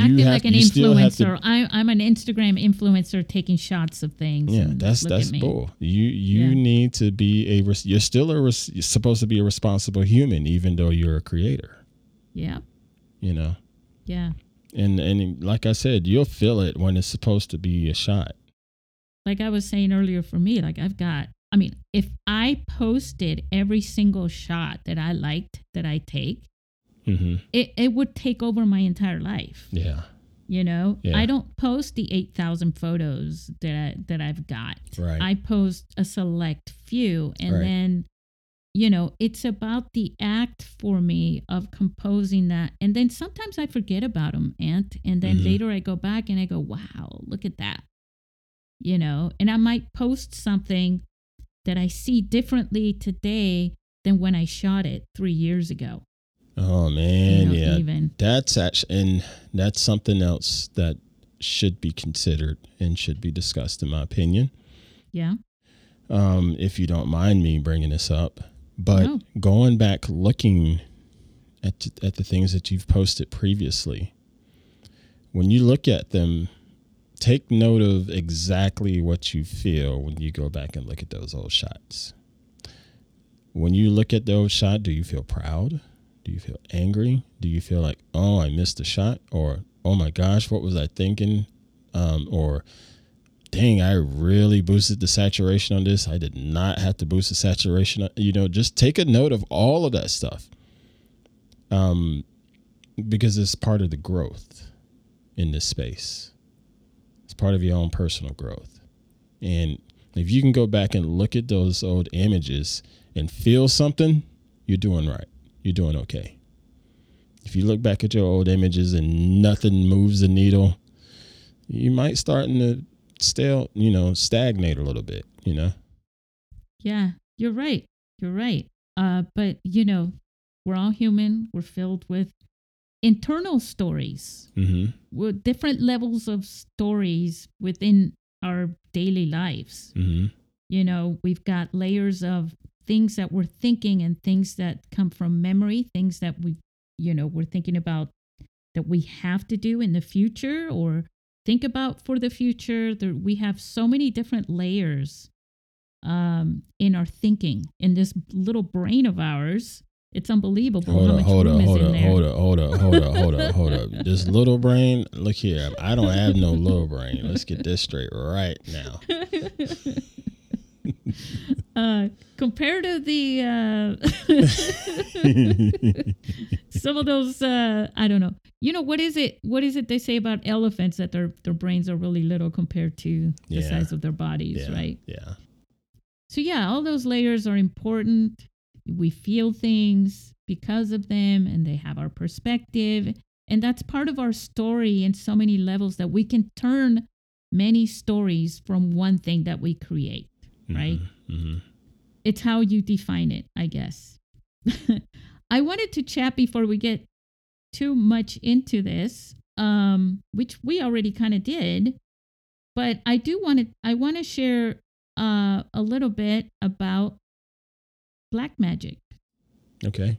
Acting have, like an have to influencer. I, I'm an Instagram influencer taking shots of things. Yeah, that's that's bull. You you Yeah. need to be a you're still a you're supposed to be a responsible human even though you're a creator, Yeah. you know. Yeah. And and like I said, you'll feel it when it's supposed to be a shot. Like I was saying earlier for me, like I've got, I mean, if I posted every single shot that I liked that I take, Mhm. it, it would take over my entire life. Yeah. You know, Yeah. I don't post the 8,000 photos that, I, that I've got. Right. I post a select few and Right. then you know it's about the act for me of composing that and then sometimes I forget about them Ant and then Mhm. later I go back and I go wow look at that you know and I might post something that I see differently today than when I shot it 3 years ago oh you man, know, yeah. even That's actually and that's something else that should be considered and should be discussed in my opinion. yeah um, if you don't mind me bringing this up. But No. going back looking at at the things that you've posted previously, when you look at them, take note of exactly what you feel when you go back and look at those old shots. When you look at those shots, do you feel proud? Do you feel angry? Do you feel like, oh, I missed a shot? Or, oh my gosh, what was I thinking? Um, or, dang, I really boosted the saturation on this. I did not have to boost the saturation. You know, just take a note of all of that stuff. Um, because it's part of the growth in this space. Part of your own personal growth. And if you can go back and look at those old images and feel something, you're doing right. You're doing okay. If you look back at your old images and nothing moves the needle, you might starting to stale, you know, stagnate a little bit, you know. Yeah, you're right. You're right. Uh, but you know, we're all human. We're filled with internal stories Mm-hmm. with different levels of stories within our daily lives. Mm-hmm. You know, we've got layers of things that we're thinking and things that come from memory, things that we, you know, we're thinking about that we have to do in the future or think about for the future. There, we have so many different layers um, in our thinking in this little brain of ours. It's unbelievable Hold how up, much hold room up, is hold in up, there. hold up, hold up, hold up, hold up, hold up. This little brain, look here. I don't have no little brain. Let's get this straight right now. uh, compared to the uh, some of those uh, I don't know. You know what is it? What is it they say about elephants that their their brains are really little compared to the Yeah. size of their bodies, yeah, right? Yeah. So yeah, all those layers are important. We feel things because of them and they have our perspective and that's part of our story in so many levels that we can turn many stories from one thing that we create. Right. Mm-hmm. It's how you define it, I guess. I wanted to chat before we get too much into this, um, which we already kind of did, but I do want to. I want to share uh, a little bit about Blackmagic. Okay.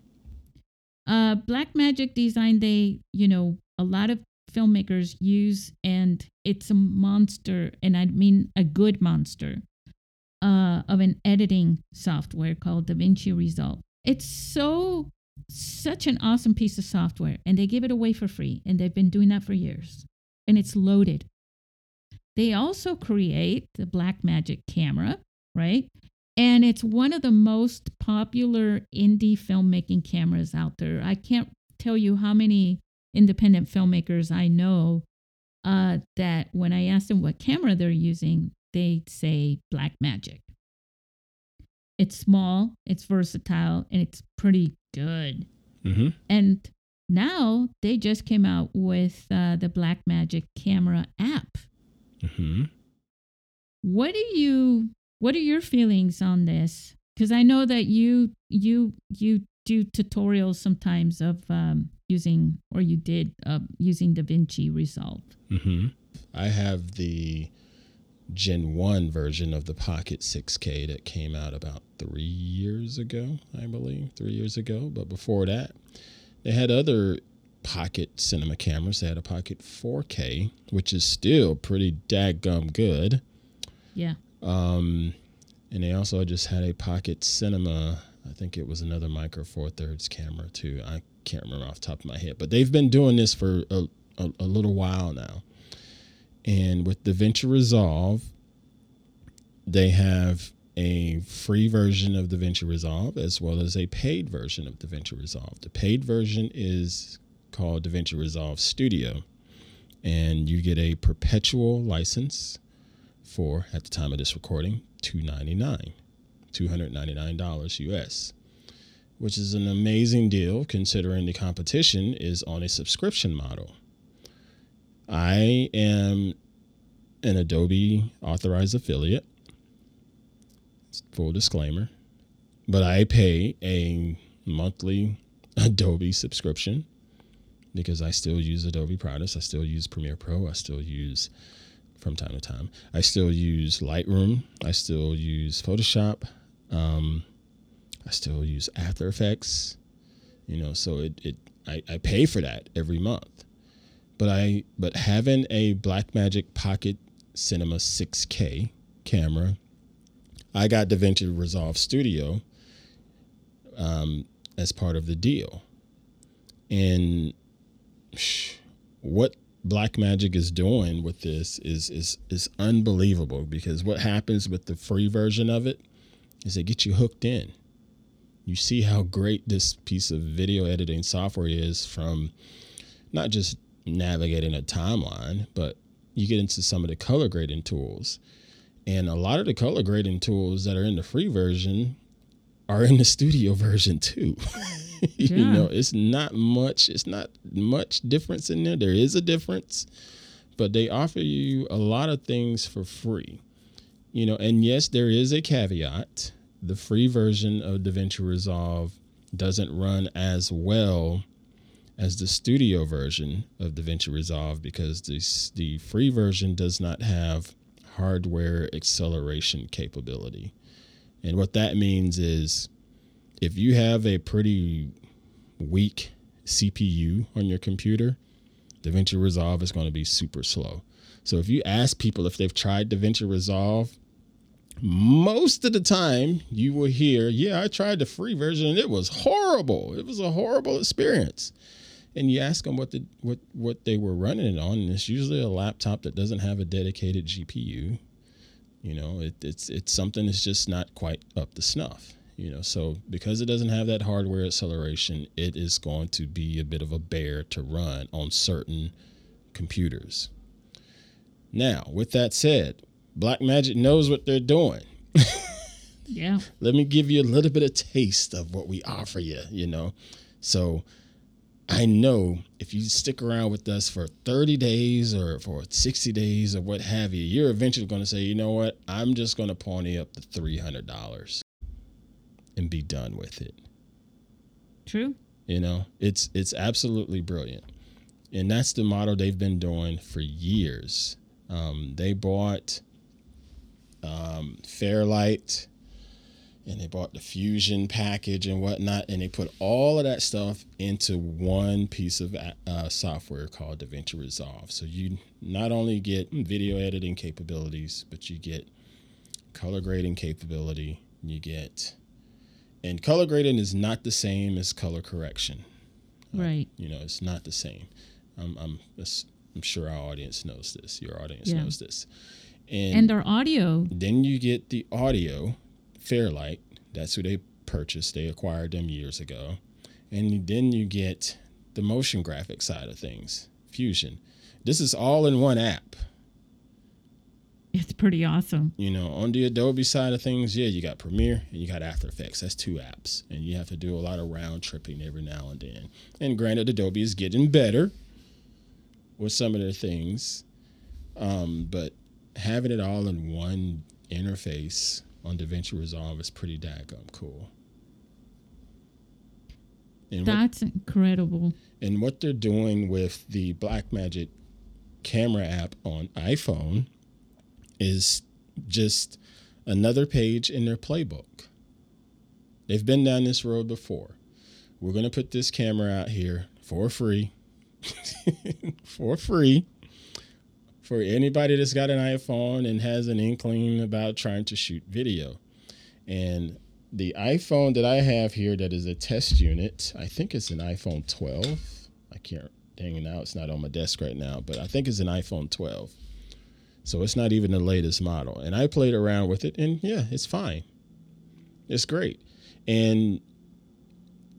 Uh, Blackmagic Design, they, you know, a lot of filmmakers use, and it's a monster, and I mean a good monster, uh, of an editing software called DaVinci Resolve. It's so, such an awesome piece of software, and they give it away for free, and they've been doing that for years, and it's loaded. They also create the Blackmagic camera, right? And it's one of the most popular indie filmmaking cameras out there. I can't tell you how many independent filmmakers I know uh, that when I ask them what camera they're using, they say Blackmagic. It's small, it's versatile, and it's pretty good. Mm-hmm. And now they just came out with uh, the Blackmagic camera app. Mm-hmm. What do you what are your feelings on this? Because I know that you you you do tutorials sometimes of um, using or you did uh, using DaVinci Resolve. Mm-hmm. I have the Gen 1 version of the Pocket 6K that came out about three years ago, I believe, three years ago. But before that, they had other Pocket cinema cameras. They had a Pocket 4K, which is still pretty daggum good. Yeah. Um, and they also just had a Pocket Cinema. I think it was another Micro Four Thirds camera too. I can't remember off the top of my head, but they've been doing this for a, a, a little while now. And with DaVinci Resolve, they have a free version of DaVinci Resolve as well as a paid version of DaVinci Resolve. The paid version is called DaVinci Resolve Studio, and you get a perpetual license for at the time of this recording 299 $299 US which is an amazing deal considering the competition is on a subscription model. I am an Adobe authorized affiliate full disclaimer but I pay a monthly Adobe subscription because I still use Adobe products I still use Premiere Pro I still use from time to time. I still use Lightroom. I still use Photoshop. Um, I still use After Effects. You know, so it, it I, I pay for that every month. But I but having a Blackmagic Pocket Cinema 6K camera, I got DaVinci Resolve Studio um, as part of the deal. And what Blackmagic is doing with this is is is unbelievable because what happens with the free version of it is they get you hooked in. You see how great this piece of video editing software is from not just navigating a timeline, but you get into some of the color grading tools. And a lot of the color grading tools that are in the free version are in the studio version too. you Yeah. know, it's not much. It's not much difference in there. There is a difference, but they offer you a lot of things for free. You know, and yes, there is a caveat. The free version of DaVinci Resolve doesn't run as well as the studio version of DaVinci Resolve because the, the free version does not have hardware acceleration capability. And what that means is if you have a pretty weak CPU on your computer, DaVinci Resolve is going to be super slow. So if you ask people if they've tried DaVinci Resolve, most of the time you will hear, Yeah, I tried the free version and it was horrible. It was a horrible experience and you ask them what the what what they were running it on, and it's usually a laptop that doesn't have a dedicated GPU. You know, it, it's it's something that's just not quite up to snuff. You know, so because it doesn't have that hardware acceleration, it is going to be a bit of a bear to run on certain computers. Now, with that said, Blackmagic knows what they're doing. yeah. Let me give you a little bit of taste of what we offer you, you know. So I know if you stick around with us for 30 days or for 60 days or what have you, you're eventually going to say, you know what? I'm just going to pony up the $300 and be done with it. True. You know, it's it's absolutely brilliant, and that's the model they've been doing for years. Um, they bought um, Fairlight and they bought the fusion package and whatnot and they put all of that stuff into one piece of uh, software called davinci resolve so you not only get video editing capabilities but you get color grading capability you get and color grading is not the same as color correction right uh, you know it's not the same i'm, I'm, I'm sure our audience knows this your audience yeah. knows this and, and our audio then you get the audio Fairlight. That's who they purchased. They acquired them years ago. And then you get the motion graphic side of things, Fusion. This is all in one app. It's pretty awesome. You know, on the Adobe side of things, yeah, you got Premiere and you got After Effects. That's two apps. And you have to do a lot of round tripping every now and then. And granted, Adobe is getting better with some of their things. Um, but having it all in one interface on DaVinci Resolve is pretty daggum cool. And That's what, incredible. And what they're doing with the Blackmagic camera app on iPhone is just another page in their playbook. They've been down this road before. We're going to put this camera out here for free. for free for anybody that's got an iPhone and has an inkling about trying to shoot video. And the iPhone that I have here that is a test unit, I think it's an iPhone 12. I can't, dang it, now it's not on my desk right now, but I think it's an iPhone 12. So it's not even the latest model. And I played around with it and yeah, it's fine. It's great. And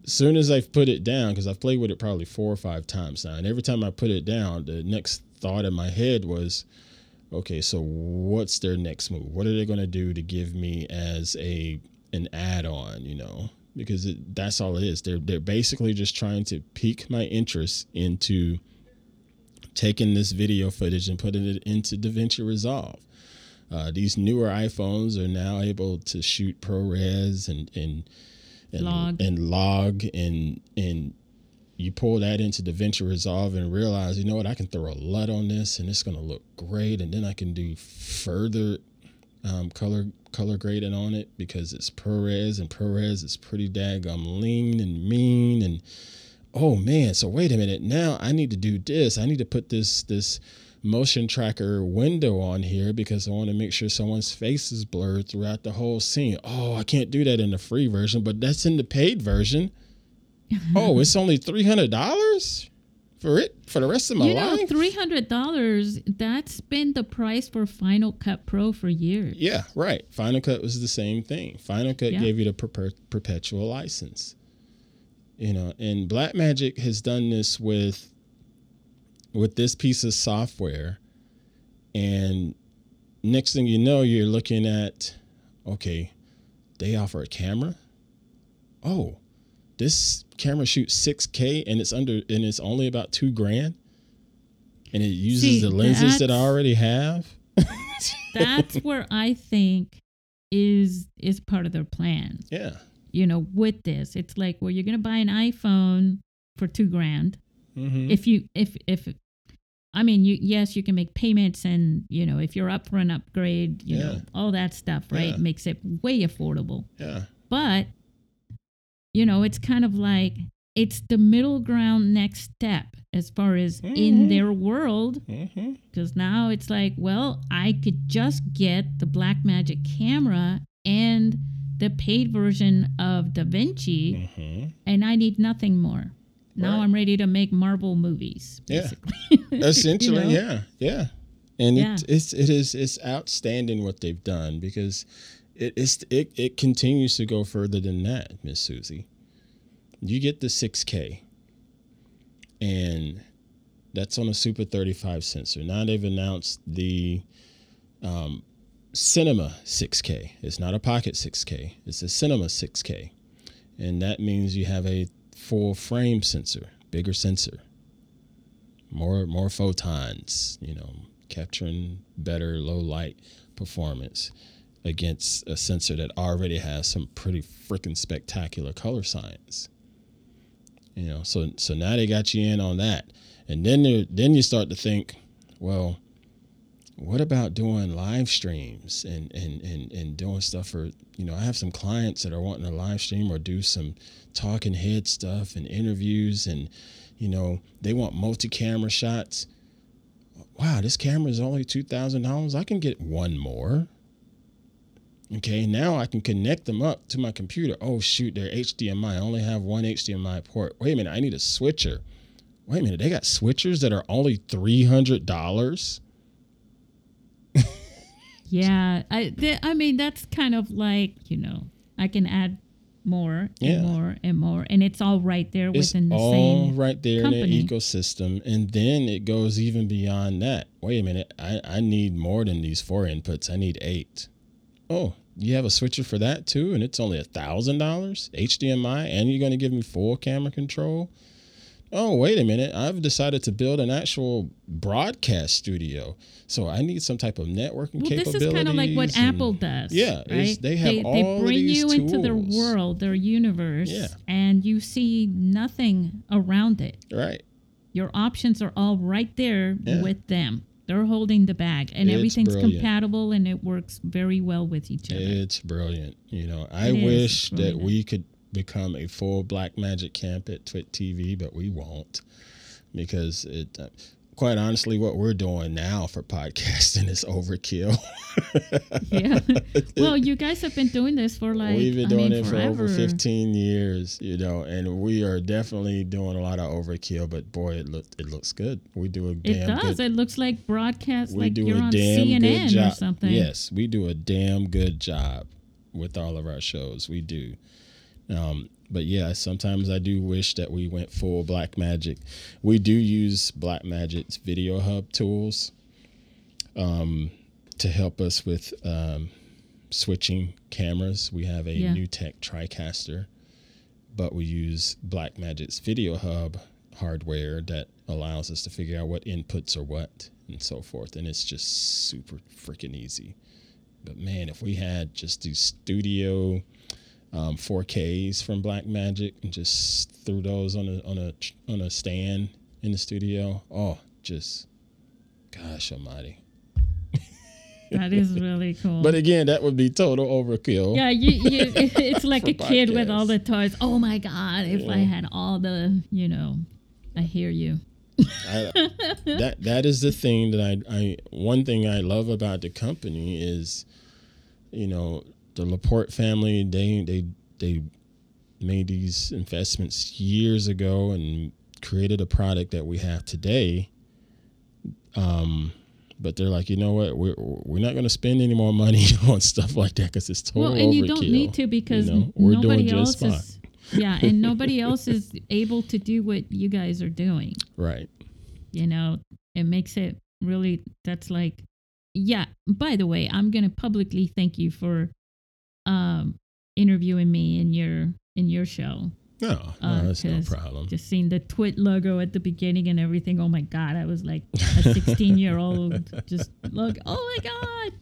soon as I've put it down, because I've played with it probably four or five times now, and every time I put it down, the next thought in my head was, okay, so what's their next move? What are they going to do to give me as a an add-on? You know, because it, that's all it is. They're they're basically just trying to pique my interest into taking this video footage and putting it into DaVinci Resolve. Uh, these newer iPhones are now able to shoot ProRes and and and log, and log and and you pull that into DaVinci Resolve and realize, you know what, I can throw a LUT on this and it's going to look great. And then I can do further um, color color grading on it because it's ProRes and ProRes is pretty daggum lean and mean. And oh man, so wait a minute. Now I need to do this. I need to put this this motion tracker window on here because I want to make sure someone's face is blurred throughout the whole scene. Oh, I can't do that in the free version, but that's in the paid version oh, it's only three hundred dollars for it for the rest of my you know, life. Three hundred dollars. That's been the price for Final Cut Pro for years. Yeah, right. Final Cut was the same thing. Final Cut yeah. gave you the per- perpetual license. You know, and Blackmagic has done this with with this piece of software, and next thing you know, you're looking at, okay, they offer a camera. Oh, this camera shoots 6K and it's under and it's only about two grand, and it uses See, the lenses that I already have. that's where I think is is part of their plan. Yeah. You know, with this, it's like, well, you're gonna buy an iPhone for two grand. Mhm. If you if if I mean you yes you can make payments and you know if you're up for an upgrade you know all that stuff right Yeah. makes it way affordable. yeah. But you know it's kind of like it's the middle ground next step as far as in Mhm. their world because now it's like, well, I could just get the Blackmagic camera and the paid version of DaVinci, hmm and I need nothing more. Now Right. I'm ready to make Marvel movies. Yeah. Essentially, You know? yeah, yeah. And Yeah. It, it's it is it's outstanding what they've done because it it's, it it continues to go further than that, Miss Susie. You get the 6K, and that's on a Super 35 sensor. Now they've announced the um, Cinema 6K. It's not a Pocket 6K. It's a Cinema 6K, and that means you have a full frame sensor, bigger sensor more more photons, you know, capturing better low light performance against a sensor that already has some pretty freaking spectacular color science. You know, so so now they got you in on that. And then then you start to think, well, what about doing live streams and, and, and, and doing stuff for, you know, I have some clients that are wanting to live stream or do some talking head stuff and interviews and, you know, they want multi camera shots. Wow, this camera is only $2,000. I can get one more. Okay, now I can connect them up to my computer. Oh, shoot, they're HDMI. I only have one HDMI port. Wait a minute, I need a switcher. Wait a minute, they got switchers that are only $300? Yeah, I th- I mean that's kind of like you know I can add more Yeah. and more and more, and it's all right there It's within the all same. right there company. in the ecosystem. And then it goes even beyond that. Wait a minute, I, I need more than these four inputs. I need eight. Oh, you have a switcher for that too, and it's only a thousand dollars HDMI, and you're going to give me full camera control. Oh, wait a minute! I've decided to build an actual broadcast studio, so I need some type of networking Well, this is kind of like what and- Apple does. Yeah, right? they have they, all they bring these you into their world, their universe, Yeah. and you see nothing around it. Right. Your options are all right there Yeah. with them. They're holding the bag, and It's everything's brilliant. compatible, and it works very well with each other. It's brilliant. You know, I It is wish that we could become a full Blackmagic camp at Twit TV, but we won't because it. Uh, quite honestly, what we're doing now for podcasting is overkill. yeah. well, you guys have been doing this for like We've been I doing mean, it for over 15 years, you know, and we are definitely doing a lot of overkill. But boy, it look it looks good. We do a It does. good It looks like broadcast, we like do you're a on damn good CNN or job. something. Yes, we do a damn good job with all of our shows. We do. Um, but yeah, sometimes I do wish that we went full Blackmagic. We do use Blackmagic's Video Hub tools um, to help us with um, switching cameras. We have a Yeah. NewTek TriCaster, but we use Blackmagic's Video Hub hardware that allows us to figure out what inputs are what and so forth. And it's just super freaking easy. But man, if we had just these studio um, 4Ks from Blackmagic and just threw those on a on a on a stand in the studio, oh, just gosh almighty. That is really cool. But again, that would be total overkill. yeah, you, you it's like a kid with all the toys. Oh my god, if I had all the, you know, I hear you. I, that that is the thing that I, I one thing I love about the company is, you know, the Laporte family. They they they made these investments years ago and created a product that we have today. Um, but they're like, you know what? We're we're not going to spend any more money on stuff like that because it's total well, and you overkill. don't need to because you know? We're nobody doing else just fine. is. yeah, and nobody else is able to do what you guys are doing. Right. you know it makes it really that's like yeah by the way i'm gonna publicly thank you for um interviewing me in your in your show No, no Uh, that's no problem. just seeing the twit logo at the beginning and everything oh my god i was like a 16 year old just look oh my god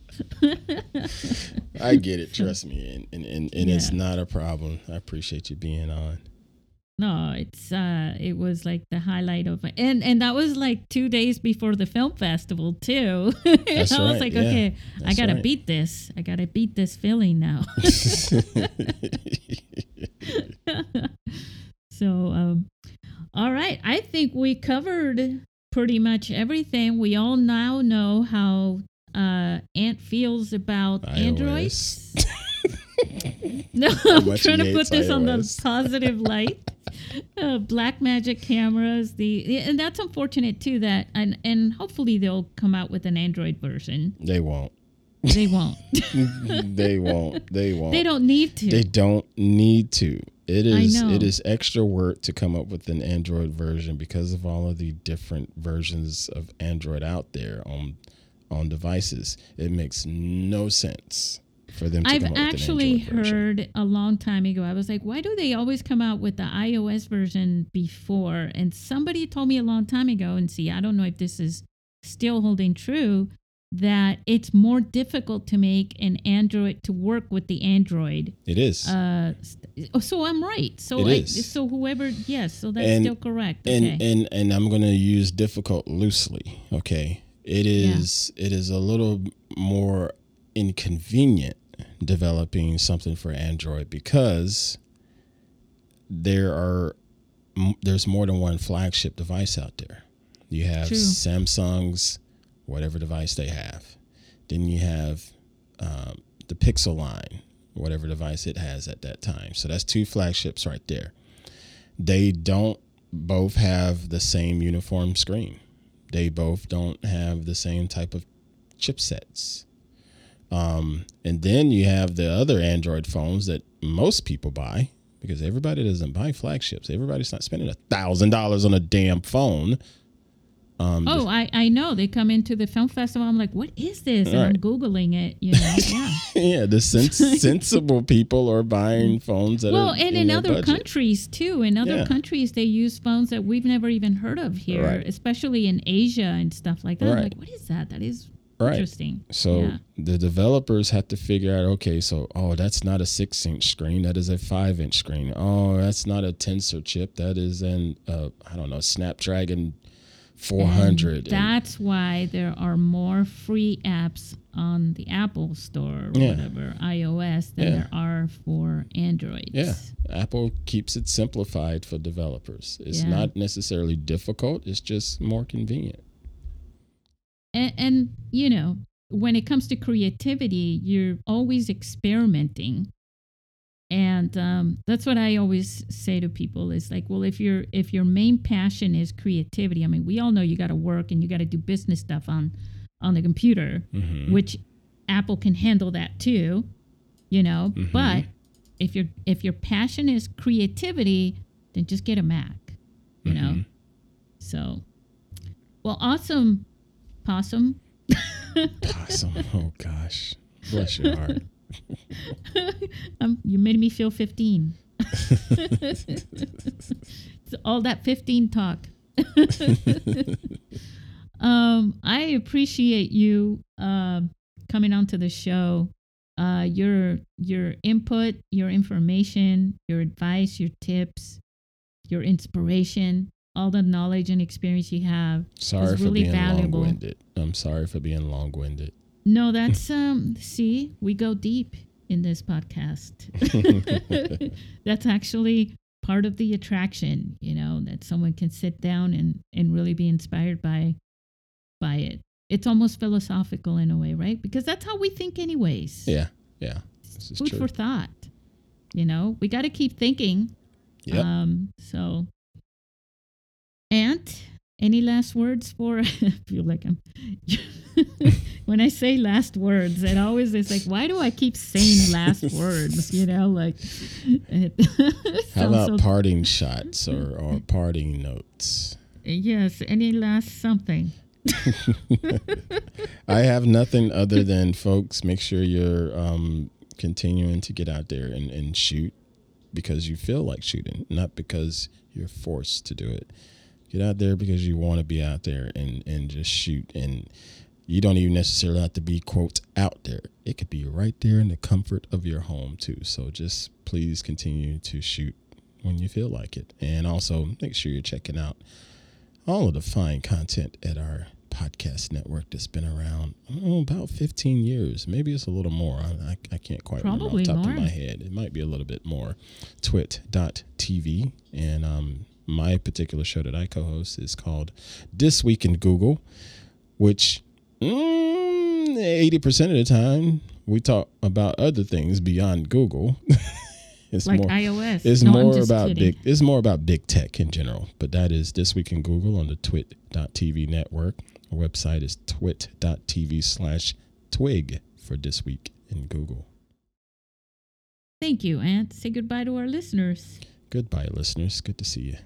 I get it. Trust me, and and, and, and it's not a problem. I appreciate you being on. No, it's uh it was like the highlight of and and that was like two days before the film festival too. That's I was right, like, yeah. okay, I gotta right. beat this. I gotta beat this feeling now. so um all right. I think we covered pretty much everything. We all now know how uh Ant feels about iOS. androids. No, I'm trying to put this on the positive light. Uh, Blackmagic cameras, the and that's unfortunate too. That and and hopefully they'll come out with an Android version. they won't. They won't. They won't. They won't. they don't need to. They don't need to. It is. It is extra work to come up with an Android version because of all of the different versions of Android out there on on devices. It makes no sense for them to I've actually with an Android version. heard a long time ago. I was like, why do they always come out with the iOS version before? And somebody told me a long time ago, and see, I don't know if this is still holding true, that it's more difficult to make an Android to work with the Android. It is. Uh, so I'm right. So It I, is. so whoever, yes, so that's And- still correct. Okay. and and and I'm going to use difficult loosely. Okay, it is it is a little more inconvenient developing something for Android because there are there's more than one flagship device out there. You have True. Samsung's whatever device they have, then you have um, the Pixel line, whatever device it has at that time. So that's two flagships right there. They don't both have the same uniform screen. They both don't have the same type of chipsets. Um, and then you have the other Android phones that most people buy because everybody doesn't buy flagships. Everybody's not spending a thousand dollars on a damn phone. Um, Oh, I, I know. They come into the film festival. I'm like, what is this? And I'm Googling it, you know. Yeah. yeah, the sens- sensible people are buying phones that well, are and in, in other countries too. In other Yeah. countries, they use phones that we've never even heard of here, Right. especially in Asia and stuff like that. I'm Right. like, what is that? That is Right. interesting. So Yeah. the developers have to figure out, okay, so oh, that's not a six inch screen, that is a five inch screen. Oh, that's not a tensor chip, that is an uh, I don't know, Snapdragon four hundred. And That's why there are more free apps on the Apple Store or Yeah. whatever, iOS, than Yeah. there are for Android. Yeah, Apple keeps it simplified for developers. It's not necessarily difficult; it's just more convenient. And, and, you know, when it comes to creativity, you're always experimenting. And um, that's what I always say to people is like, well, if your if your main passion is creativity, I mean, we all know you got to work and you got to do business stuff on on the computer, Mhm. which Apple can handle that too, you know. Mhm. But if your if your passion is creativity, then just get a Mac, you know. Mhm. So, well, awesome, possum. possum. oh gosh, bless your heart. um, you made me feel 15. It's all that 15 talk. um, I appreciate you um coming onto the show. Uh, your your input, your information, your advice, your tips, your inspiration, all the knowledge and experience you have. Sorry for really being valuable. long-winded. I'm sorry for being long-winded. No, that's um see, we go deep in this podcast. that's actually part of the attraction, you know, that someone can sit down and and really be inspired by by it. It's almost philosophical in a way, right? Because that's how we think anyways. Yeah, yeah. This is Food true. for thought. You know, we got to keep thinking. Yep. Um so Ant, any last words for I feel like I'm when I say last words, it always is like, why do I keep saying last words? You know, like it How about so- parting shots or, or parting notes? yes, any last something. I have nothing other than folks. Make sure you're um, continuing to get out there and, and shoot because you feel like shooting, not because you're forced to do it. Get out there because you want to be out there and, and just shoot. And you don't even necessarily have to be, quote, out there. It could be right there in the comfort of your home, too. So just please continue to shoot when you feel like it. And also make sure you're checking out all of the fine content at our podcast network that's been around oh, about 15 years. Maybe it's a little more. I, I can't quite Probably remember off the top more. of my head. It might be a little bit more. Twit.tv. And um, my particular show that I co host is called This Week in Google, which mm, 80% of the time we talk about other things beyond Google. it's like more iOS. it's No, more about kidding. big it's more about big tech in general. But that is this week in Google on the twit.tv network. Our website is twit.tv slash twig for this week in Google. Thank you, and say goodbye to our listeners. Goodbye, listeners. Good to see you.